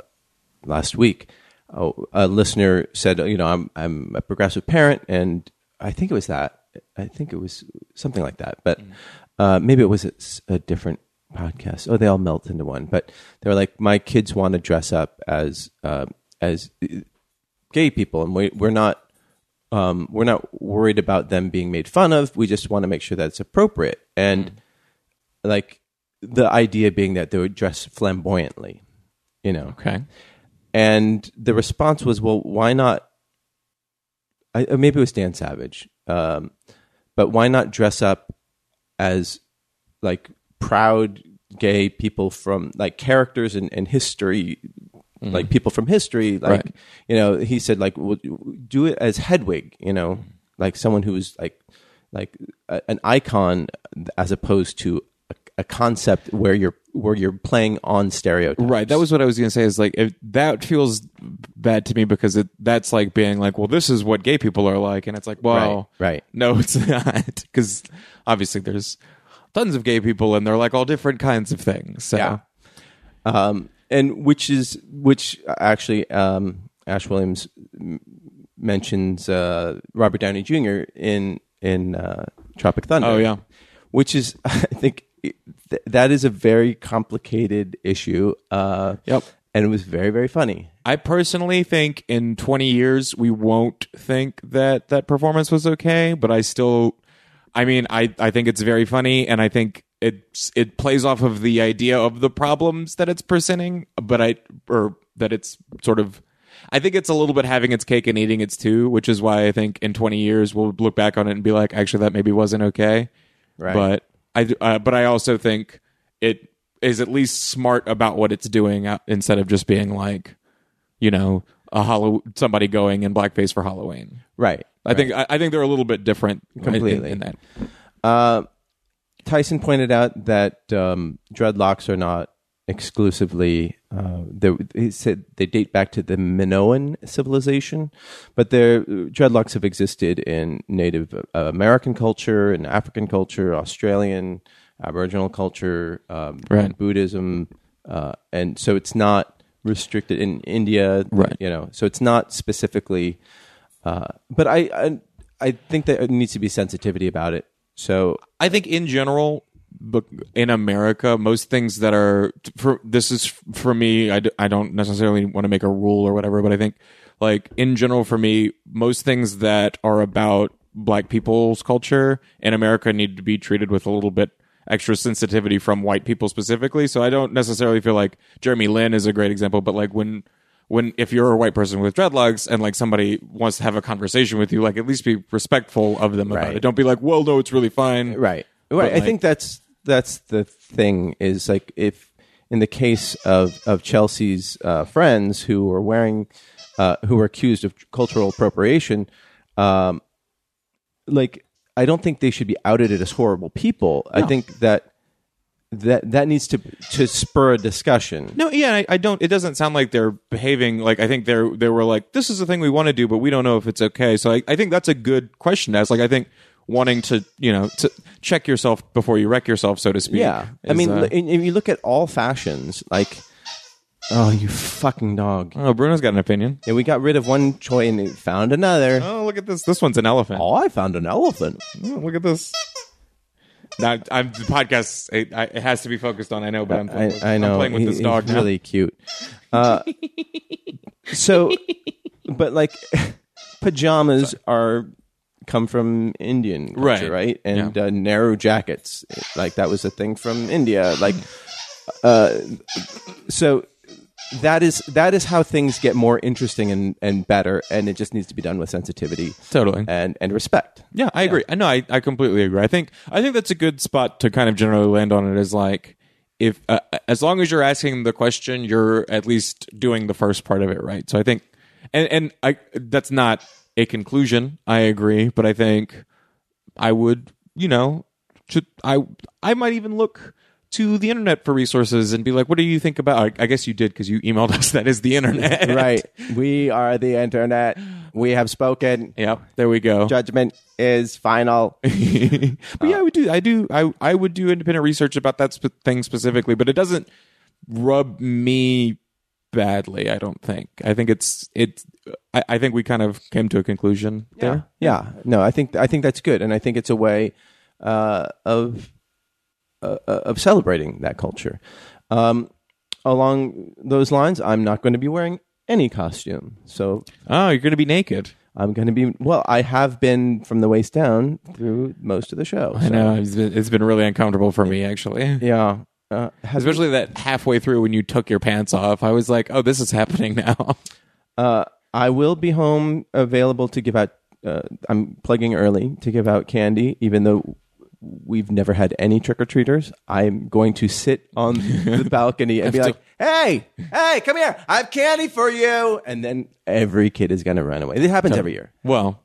last week a listener said you know i'm i'm a progressive parent and i think it was that i think it was something like that but uh, maybe it was a different podcast oh they all melt into one but they were like my kids want to dress up as uh, as gay people and we, we're not um, we're not worried about them being made fun of. We just want to make sure that it's appropriate. And like the idea being that they would dress flamboyantly, you know. okay, And the response was, well, why not? I, uh, maybe it was Dan Savage, um, but why not dress up as like proud gay people from like characters and, and history, like people from history. Like Right. you know, he said like well, do it as Hedwig, you know, like someone who's like like a, an icon as opposed to a, concept where you're where you're playing on stereotypes. Right. That was what I was going to say. Is like if that feels bad to me because it that's like being like, well, this is what gay people are like, and it's like, well, Right, right. No, it's not <laughs> because obviously there's tons of gay people, and they're like all different kinds of things. So. Yeah. um, and which is which actually um, Ash Williams m- mentions uh, Robert Downey Jr. in in uh, Tropic Thunder. Oh, yeah. which is <laughs> I think th- that is a very complicated issue. Uh, Yep. and it was very very funny. I personally think in 20 years we won't think that that performance was okay, but I still I mean, I I think it's very funny and I think it's it plays off of the idea of the problems that it's presenting, but I or that it's sort of I think it's a little bit having its cake and eating its too, which is why I think in 20 years we'll look back on it and be like, actually, that maybe wasn't okay. Right. But I, uh, but I also think it is at least smart about what it's doing uh, instead of just being like, you know, a hollow somebody going in blackface for Halloween. Right. I think I, I think they're a little bit different in- Completely. in, that. Uh, Tyson pointed out that um, dreadlocks are not exclusively. Uh, they- he said they date back to the Minoan civilization, but their dreadlocks have existed in Native uh, American culture, and African culture, Australian, Aboriginal culture, um, Right. Buddhism, uh, and so it's not restricted in India, Right. You know, so it's not specifically. Uh, but I, I I think that it needs to be sensitivity about it. So I think in general, but in America, most things that are for this is for me. I, d- I don't necessarily want to make a rule or whatever, but I think like in general for me, most things that are about Black people's culture in America need to be treated with a little bit extra sensitivity from white people specifically. So I don't necessarily feel like Jeremy Lin is a great example, but like when when if you're a white person with dreadlocks and like somebody wants to have a conversation with you, like at least be respectful of them about it. Don't be like, well, no, it's really fine. Right. Right. I think that's that's the thing is like if in the case of of Chelsea's uh, friends who were wearing uh, who were accused of cultural appropriation, um, like I don't think they should be outed as horrible people. I think that that that needs to to spur a discussion. No, yeah, I, I don't. It doesn't sound like they're behaving like I think they're they were like this is the thing we want to do, but we don't know if it's okay. So I, I think that's a good question to ask. Like I think wanting to you know to check yourself before you wreck yourself, so to speak. Yeah, I mean, uh, if you look at all fashions, like oh, you fucking dog. oh, Bruno's got an opinion. Yeah, we got rid of one toy and found another. Oh, look at this. This one's an elephant. Oh, I found an elephant. Oh, look at this. Now, I'm the podcast. It, I, it has to be focused on. I know, but I'm, I, with, I know. I'm playing with He- this dog he's now. really cute. Uh, <laughs> so, but like <laughs> pajamas are come from Indian culture, Right. right? And uh, narrow jackets, like that was a thing from India. Like, uh, so that is that is how things get more interesting and, and better, and it just needs to be done with sensitivity, Totally. and and respect. Yeah, I agree. I know. I, I completely agree. I think I think that's a good spot to kind of generally land on it. Is like if uh, as long as you're asking the question, you're at least doing the first part of it right. So I think, and and I that's not a conclusion. I agree, but I think I would, you know, to, I I might even look to the internet for resources and be like, what do you think about? I, I guess you did because you emailed us. That is the internet, <laughs> right. We are the internet. We have spoken. Yep. There we go. Judgment is final. <laughs> but yeah, I would do. I do. I I would do independent research about that sp- thing specifically, but it doesn't rub me badly. I don't think. I think it's it's. I, I think we kind of came to a conclusion there. Yeah. No, I think I think that's good, and I think it's a way uh, of uh, of celebrating that culture. Um, along those lines, I'm not going to be wearing any costume, so Oh, you're going to be naked. I'm going to be well. I have been from the waist down through most of the show. I know it's been, it's been really uncomfortable for me actually. Yeah. Uh, Especially that halfway through when you took your pants off, I was like, "Oh, this is happening now." Uh, I will be home available to give out. Uh, I'm plugging early to give out candy, even though we've never had any trick or treaters. I'm going to sit on the <laughs> balcony and be like, "Hey, hey, come here! I have candy for you!" And then every kid is going to run away. It happens every year. well,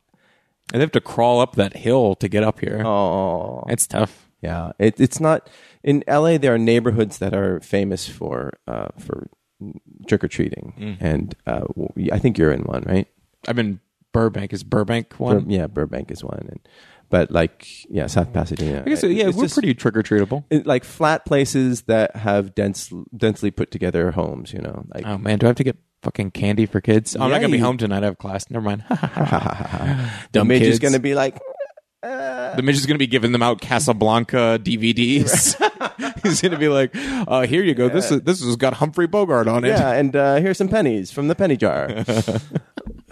and they have to crawl up that hill to get up here. Oh, It's tough. yeah. It, it's not in LA. There are neighborhoods that are famous for uh, for trick or treating, Mm. and uh, I think you're in one, right? I'm in Burbank. Is Burbank one? Bur- yeah, Burbank is one, and, but like yeah, South Pasadena. I guess yeah, It's we're just- pretty trick or treatable. like flat places that have dense, densely put together homes. You know, like Oh man, do I have to get fucking candy for kids? Oh, I'm Yeah, not gonna be you- home tonight. I have class. Never mind. <laughs> <laughs> the Dumb midge is going to be like, the midge is gonna be giving them out Casablanca <laughs> DVDs. He's gonna be like, uh, "Here you go. This is this has got Humphrey Bogart on it." yeah, and uh, here's some pennies from the penny jar. <laughs>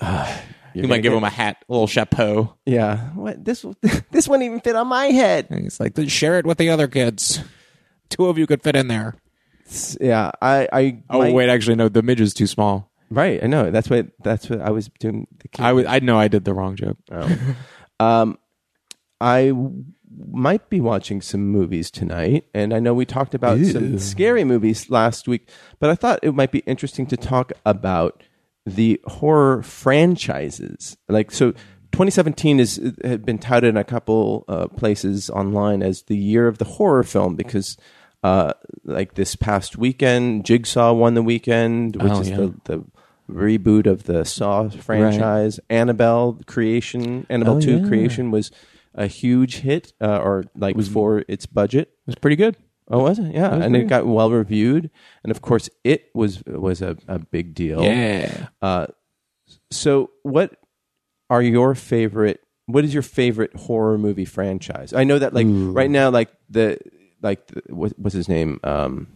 <sighs> You might give him a hat, a little chapeau. yeah. What this <laughs> this wouldn't even fit on my head. And he's like, "Then share it with the other kids. Two of you could fit in there." Yeah, I I Oh wait, actually no, the midge is too small. right. I know that's what that's what I was doing. The kid. I was, I know I did the wrong joke. Um, I w- might be watching some movies tonight, and I know we talked about some scary movies last week, but I thought it might be interesting to talk about the horror franchises. Like, so 2017 is had been touted in a couple uh, places online as the year of the horror film because. Uh, like this past weekend, Jigsaw won the weekend, which Oh, is yeah. the, the reboot of the Saw franchise. Annabelle creation, Annabelle two yeah. creation was a huge hit, uh, or like was for its budget. It was pretty good. Oh, was it? Yeah, and it got well reviewed, and of course, it was was a, a big deal. Yeah. Uh, so, what are your favorite? What is your favorite horror movie franchise? I know that, like right now, like the like the, what, what's his name? Um,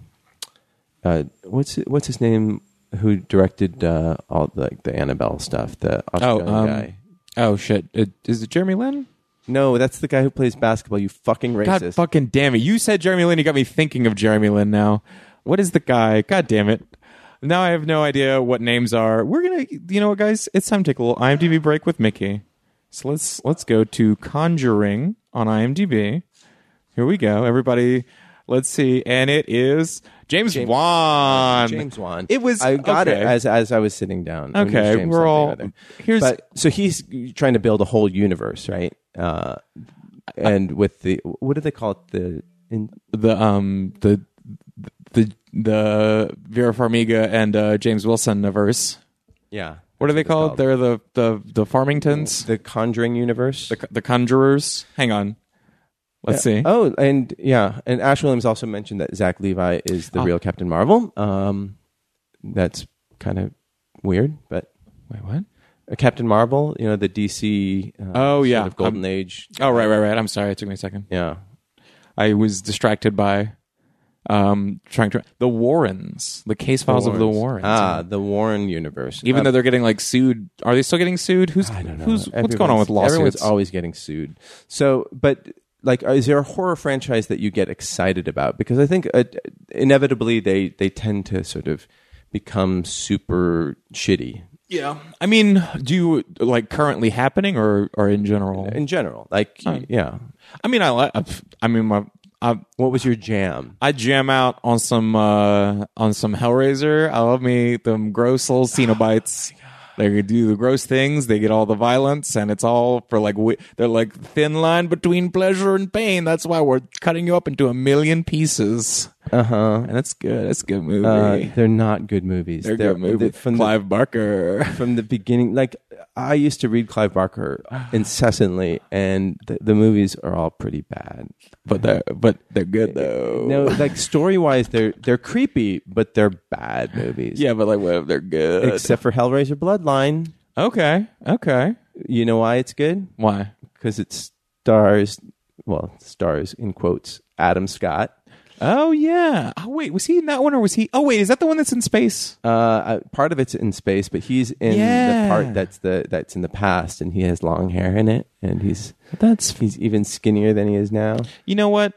uh, what's what's his name? Who directed uh, all the, like the Annabelle stuff? The Oh, um, guy. oh shit! It, is it Jeremy Lin? No, that's the guy who plays basketball. You fucking racist. God fucking damn it! You said Jeremy Lin. You got me thinking of Jeremy Lin now. What is the guy? God damn it! Now I have no idea what names are. We're gonna, you know what, guys? It's time to take a little IMDb break with Mickey. So let's let's go to Conjuring on IMDb. Here we go, everybody. Let's see, and it is James, Wan. James Wan. It was I got okay. it as as I was sitting down. When it was Okay, we're all- here's- But so he's trying to build a whole universe, right? Uh, and with the what do they call it? The in, the um the the the Vera Farmiga and uh, James Wilson verse. yeah. What are they That's called? They're the the the Farmingtons, the Conjuring universe. the the Conjurers. Hang on, let's see. Oh, and yeah, and Ash Williams also mentioned that Zach Levi is the Oh. real Captain Marvel. Um, that's kind of weird, but Wait, what? Uh, Captain Marvel, you know, the DC. Uh, Oh, sort yeah. of golden Um, age. Oh, right, right, right. I'm sorry. It took me a second. Yeah. I was distracted by um trying to the Warrens, the case files of the Warrens. Ah, the Warren universe. Even Uh, though they're getting like sued, are they still getting sued? Who's I don't know. who's what's going on with Everyone's- Everyone's always getting sued. So, but like, is there a horror franchise that you get excited about? Because I think uh, inevitably they they tend to sort of become super shitty yeah, I mean, do you like currently happening or or in general? in general. Like, yeah. I mean, I like. I mean, my I, What was your jam? I jam out on some uh on some Hellraiser. I love me them gross little Cenobites. They do the gross things. They get all the violence, and it's all for like they're like thin line between pleasure and pain. That's why we're cutting you up into a million pieces. Uh huh. And it's good. That's a good movie. Uh, they're not good movies. they're, good movie. From the, Clive Barker. <laughs> from the beginning, like I used to read Clive Barker incessantly, and the, the movies are all pretty bad. But they're but they're good though. No, like story wise, they're they're creepy, but they're bad movies. Yeah, but like what if they're good? except for Hellraiser Bloodline. okay. Okay. You know why it's good? Why? Because it stars, well, stars in quotes, Adam Scott. Oh yeah. Oh wait, was he in that one or was he? Oh wait, is that the one that's in space? Uh, uh, part of it's in space, but he's in Yeah. the part that's the that's in the past, and he has long hair in it, and he's That's he's even skinnier than he is now. You know what?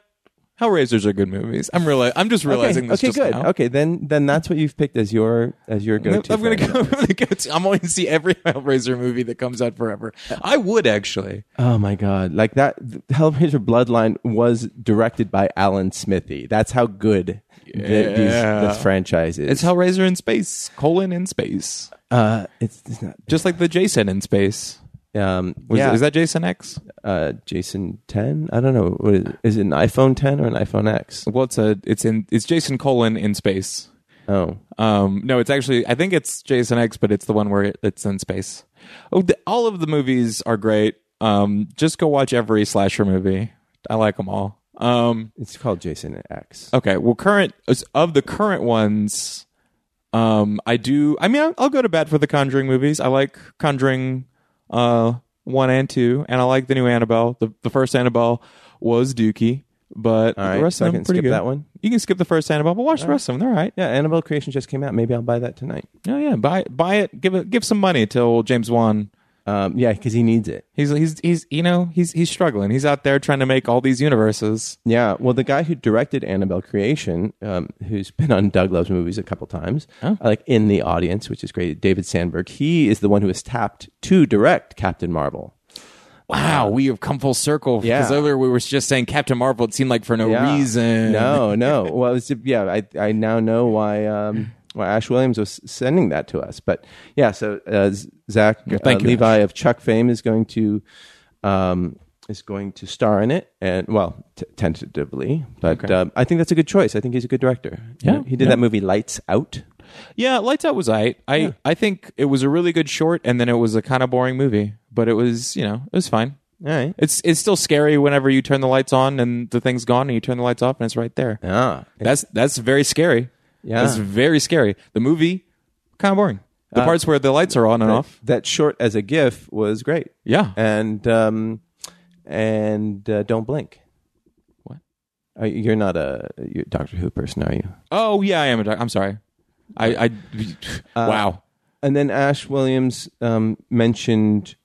Hellraisers are good movies. I'm really, I'm just realizing okay, this okay, just good. now. Okay, then then that's what you've picked as your as your go I'm to. gonna go. I'm gonna <laughs> go. To, I'm going to see every <laughs> Hellraiser movie that comes out forever. I would actually. Oh my god! Like that, Hellraiser Bloodline was directed by Alan Smithee. That's how good the, these, Yeah. this franchise is. It's Hellraiser in space, colon in space, uh, it's, it's not. just like the Jason in space. Um, Was, yeah, Is that Jason X? uh, Jason Ten? I don't know. Is, it? is it an iPhone Ten or an iPhone X? Well, it's a. It's in. It's Jason colon in space. Oh, Um, no, it's actually. I think it's Jason X, but it's the one where it's in space. Oh, the, all of the movies are great. Um, just go watch every slasher movie. I like them all. Um, it's called Jason X. Okay. Well, current of the current ones, um, I do. I mean, I'll, I'll go to bat for the Conjuring movies. I like Conjuring, uh, one and two, and I like the new Annabelle. The the first Annabelle was Dookie, but All right, the rest so I of them can pretty skip good. that one? You can skip the first Annabelle, but watch the rest of them. They're all right. Yeah, Annabelle Creation just came out. Maybe I'll buy that tonight. Oh yeah, buy buy it. Give it. Give some money till James Wan. Um, yeah, because he needs it. He's he's he's you know he's he's struggling. He's out there trying to make all these universes. Yeah, well, the guy who directed Annabelle Creation, um, who's been on Doug Loves Movies a couple times, Oh. like in the audience, which is great. David Sandberg, he is the one who was tapped to direct Captain Marvel. Wow, we have come full circle. Because Yeah. earlier we were just saying Captain Marvel. It seemed like for no Yeah. reason. No, no. <laughs> Well, it's, yeah, I I now know why um, why Ash Williams was sending that to us. But yeah, so uh, Zach uh, Thank you, Levi of Chuck fame is going to um, is going to star in it, and well, t- tentatively. But Okay. um, I think that's a good choice. I think he's a good director. Yeah, he did yeah. that movie Lights Out. Yeah, Lights Out was I. I I think it was a really good short, and then it was a kind of boring movie. But it was you know it was fine. All right. It's it's still scary whenever you turn the lights on and the thing's gone, and you turn the lights off and it's right there. Ah, That's that's very scary. Yeah. It's very scary. The movie kind of boring. The Uh, parts where the lights are on and off. that short as a GIF was great. Yeah. and um, and uh, don't blink. What? Are you- you're not a you're a Doctor Who person, are you? Oh yeah, I am a doc- I'm sorry. I I Uh, <laughs> wow. And then Ash Williams um, mentioned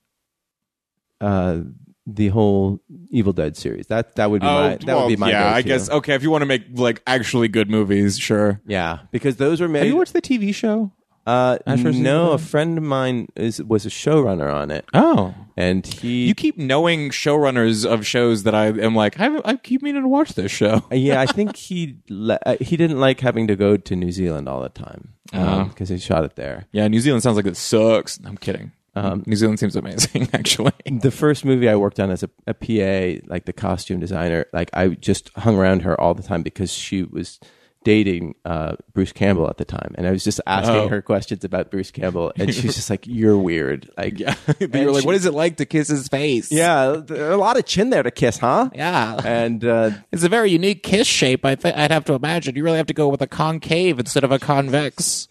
uh, the whole Evil Dead series. That that would be my that would be my Oh, yeah. I go-to. guess okay. If you want to make like actually good movies, sure. yeah because those were Have made. you watched the TV show? uh, no, a friend of mine is was a showrunner on it, Oh, and he you keep knowing showrunners of shows that I am like. I, I keep meaning to watch this show. yeah, I think he le- uh, he didn't like having to go to New Zealand all the time Oh. because he shot it there. Yeah, New Zealand sounds like it sucks. I'm kidding. Um, New Zealand seems amazing, <laughs> actually. the first movie I worked on as a, a PA, like the costume designer, like I just hung around her all the time because she was dating uh, Bruce Campbell at the time, and I was just asking Oh. her questions about Bruce Campbell, and she's just like, "You're weird." Like, Yeah, <laughs> you're like, what is it like to kiss his face? yeah, a lot of chin there to kiss, huh? yeah. And uh, It's a very unique kiss shape. I th- I'd have to imagine. You really have to go with a concave instead of a convex.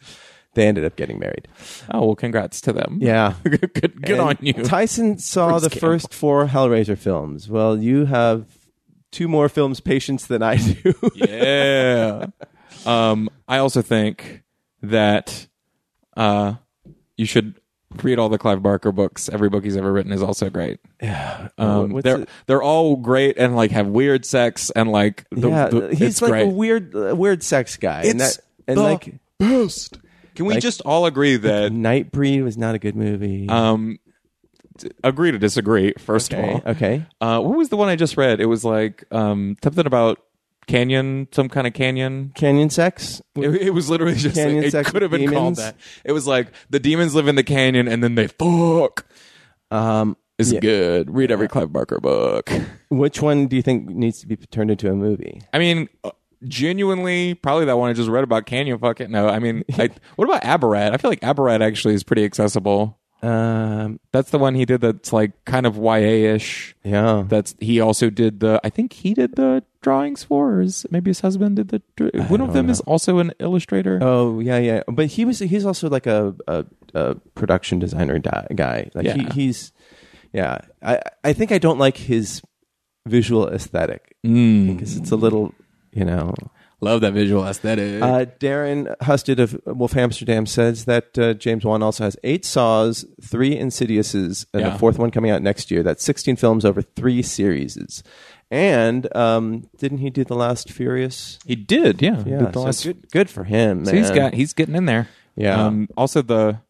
They ended up getting married. Oh well, congrats to them. Yeah. <laughs> good, good, good on you. Tyson saw Bruce the Campbell. first four Hellraiser films. Well, you have two more films patience than I do. <laughs> yeah. Um, I also think that uh, you should read all the Clive Barker books. Every book he's ever written is also great. Yeah. Um, they're it- they're all great and like have weird sex and like the, yeah, the- he's like great. a weird, uh, weird sex guy, and It's that, and the like best. Can we Like- just all agree that Nightbreed was not a good movie. um t- agree to disagree first okay, of all. okay. Uh, what was the one I just read? It was like um something about canyon, some kind of canyon. Canyon sex. It, it was literally just Canyon it sex could have with been called demons? that. It was like the demons live in the canyon and then they fuck. Um, It's Yeah. good. Read every Clive Barker book. which one do you think needs to be turned into a movie? I mean, uh, genuinely, probably that one I just read about canyon it? No, I mean, <laughs> I, what about Abarat? I feel like Abarat actually is pretty accessible. Um, That's the one he did that's like kind of YA ish. yeah. That's he also did the. I think he did the drawings for. Or is maybe his husband did the. One of them know. is also an illustrator. Oh yeah, yeah. But he was he's also like a a, a production designer di- guy. Like Yeah. he, he's yeah. I I think I don't like his visual aesthetic Mm. because it's a little you know. Love that visual aesthetic. Uh, Darren Husted of Wolf Amsterdam says that uh, James Wan also has eight Saws, three Insidiouses, and Yeah. a fourth one coming out next year. That's 16 films over three series. And um, didn't he do The Last Furious? he did, yeah. Yeah, so last- good, good for him. So he's got he's getting in there. Yeah. Um, also the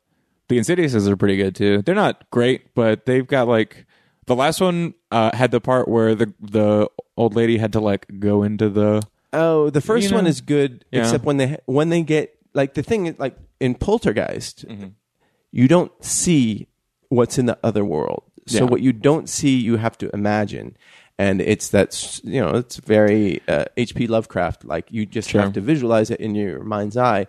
the Insidiouses are pretty good too. They're not great, but they've got like the last one uh, had the part where the the old lady had to like go into the Oh, the first You one is good, Yeah. except when they when they get like the thing is, like in Poltergeist, Mm-hmm. you don't see what's in the other world. So Yeah. what you don't see, you have to imagine, and it's that you know it's very uh, H.P. Lovecraft. Like you just Sure. have to visualize it in your mind's eye.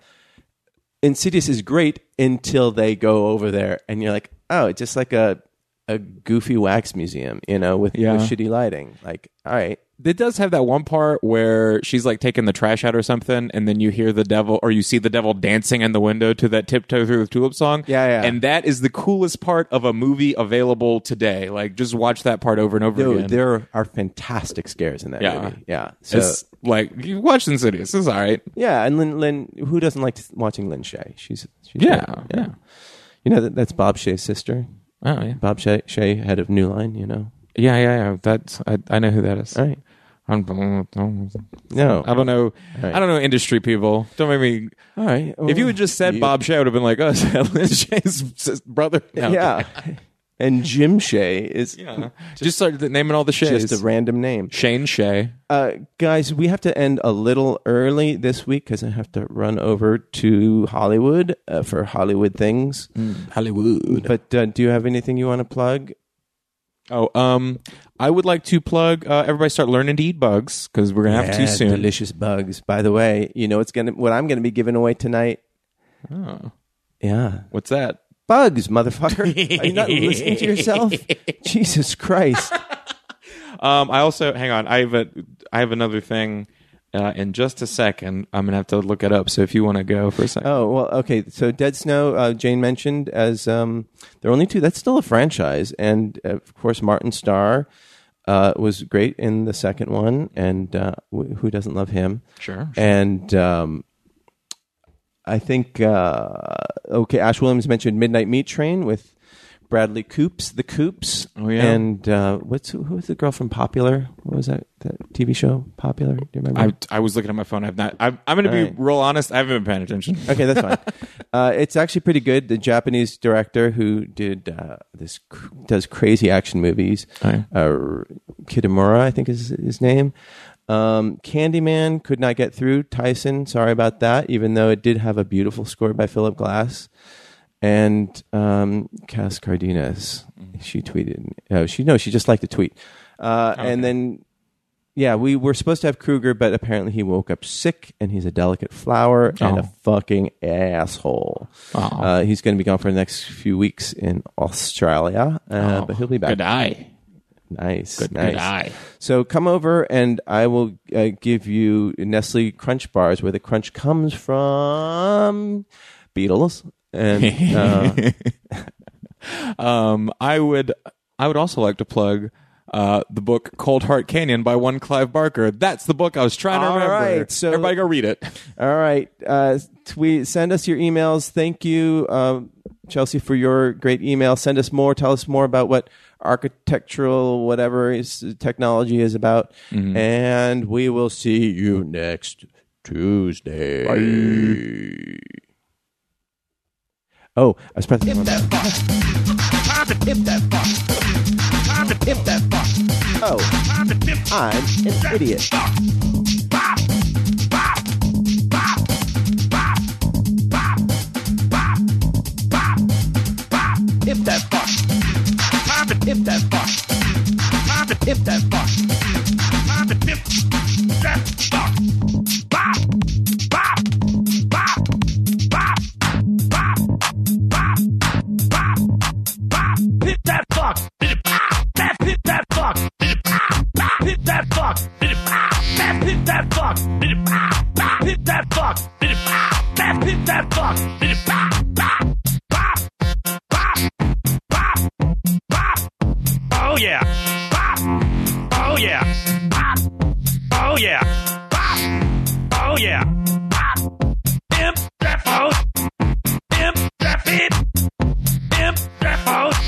Insidious is great until they go over there, and you're like, oh, it's just like a a goofy wax museum, you know, with, Yeah. with shitty lighting. Like, all right, it does have that one part where she's like taking the trash out or something, and then you hear the devil or you see the devil dancing in the window to that tiptoe through the tulip song. Yeah, yeah. And that is the coolest part of a movie available today. Like just watch that part over and over Dude, again. there are fantastic scares in that Yeah. movie. Yeah. So it's like you watch Insidious. It's all right. yeah, and Lin, Lin, who doesn't like watching Lin Shaye? She's, she's Yeah, great. yeah. You know that that's Bob Shaye's sister. Oh yeah, Bob Shaye, Shaye, head of New Line. You know. yeah, yeah, yeah. That's I, I know who that is. All right. I'm- No. I don't know. right. I don't know industry people. Don't make me. All right. If you had just said You- Bob Shaye, I would have been like, "Oh, <laughs> Lin Shaye's brother." No. yeah. <laughs> and Jim Shay is Yeah. Just started naming all the Shays. just a random name. Shane Shea. Uh, guys, we have to end a little early this week because I have to run over to Hollywood uh, for Hollywood things. Hollywood. But uh, do you have anything you want to plug? Oh, um, I would like to plug. Uh, everybody start learning to eat bugs because we're gonna have to soon. Delicious bugs. By the way, you know it's gonna what I'm gonna be giving away tonight. Oh, Yeah, what's that? Bugs, motherfucker. Are you not listening to yourself? <laughs> Jesus Christ. Um, I also hang on. I have a I have another thing. Uh, in just a second, I'm gonna have to look it up. So if you want to go for a second, Oh well, okay. So Dead Snow, uh, Jane mentioned as um, there are only two. That's still a franchise, and uh, of course Martin Starr uh, was great in the second one, and uh, wh- who doesn't love him? Sure, sure. And um, I think uh, okay. Ash Williams mentioned Midnight Meat Train with Bradley Coops, the Coops. Oh, yeah. And uh, what's who was the girl from Popular? What was that that TV show? Popular? Do you remember? I I was looking at my phone. I've not. I'm, I'm gonna be Right. real honest. I haven't been paying attention. <laughs> Okay, that's fine. <laughs> uh, it's actually pretty good. The Japanese director who did uh, this cr- does crazy action movies, Oh, uh, Kitamura, I think is his name. Um, Candyman could not get through. Tyson, sorry about that. Even though it did have a beautiful score by Philip Glass and um, Cass Cardenas, Mm-hmm. she tweeted. Oh, she no, she just liked the tweet. Uh, And then yeah, we were supposed to have Kruger, but apparently he woke up sick, and he's a delicate flower and Oh. a fucking asshole. Oh. Uh, he's going to be gone for the next few weeks in Australia, uh, but he'll be back. Good eye. Nice, Good, nice. good eye. So come over, and I will uh, give you Nestle Crunch bars, where the crunch comes from. Beetles and <laughs> uh, Um, I would I would also like to plug uh, the book Coldheart Canyon by one Clive Barker. That's the book I was trying to All remember. right, so- everybody go read it. All right. Uh, tweet. Send us your emails. Thank you, um, Chelsea, for your great email. Send us more. Tell us more about what architectural whatever is, technology is about, and we will see you next Tuesday. Oh, I was pressing. That box. Time to tip that box. Time to tip that box. Oh, time to tip. I'm an idiot. Bop, that box. Time to that box. Time to that box. that fuck. That that fuck. That that fuck. That that fuck. That that fuck. That that fuck. Oh yeah. Oh yeah. Oh yeah. Oh yeah. Imp that phone. Imp that fit. Imp that.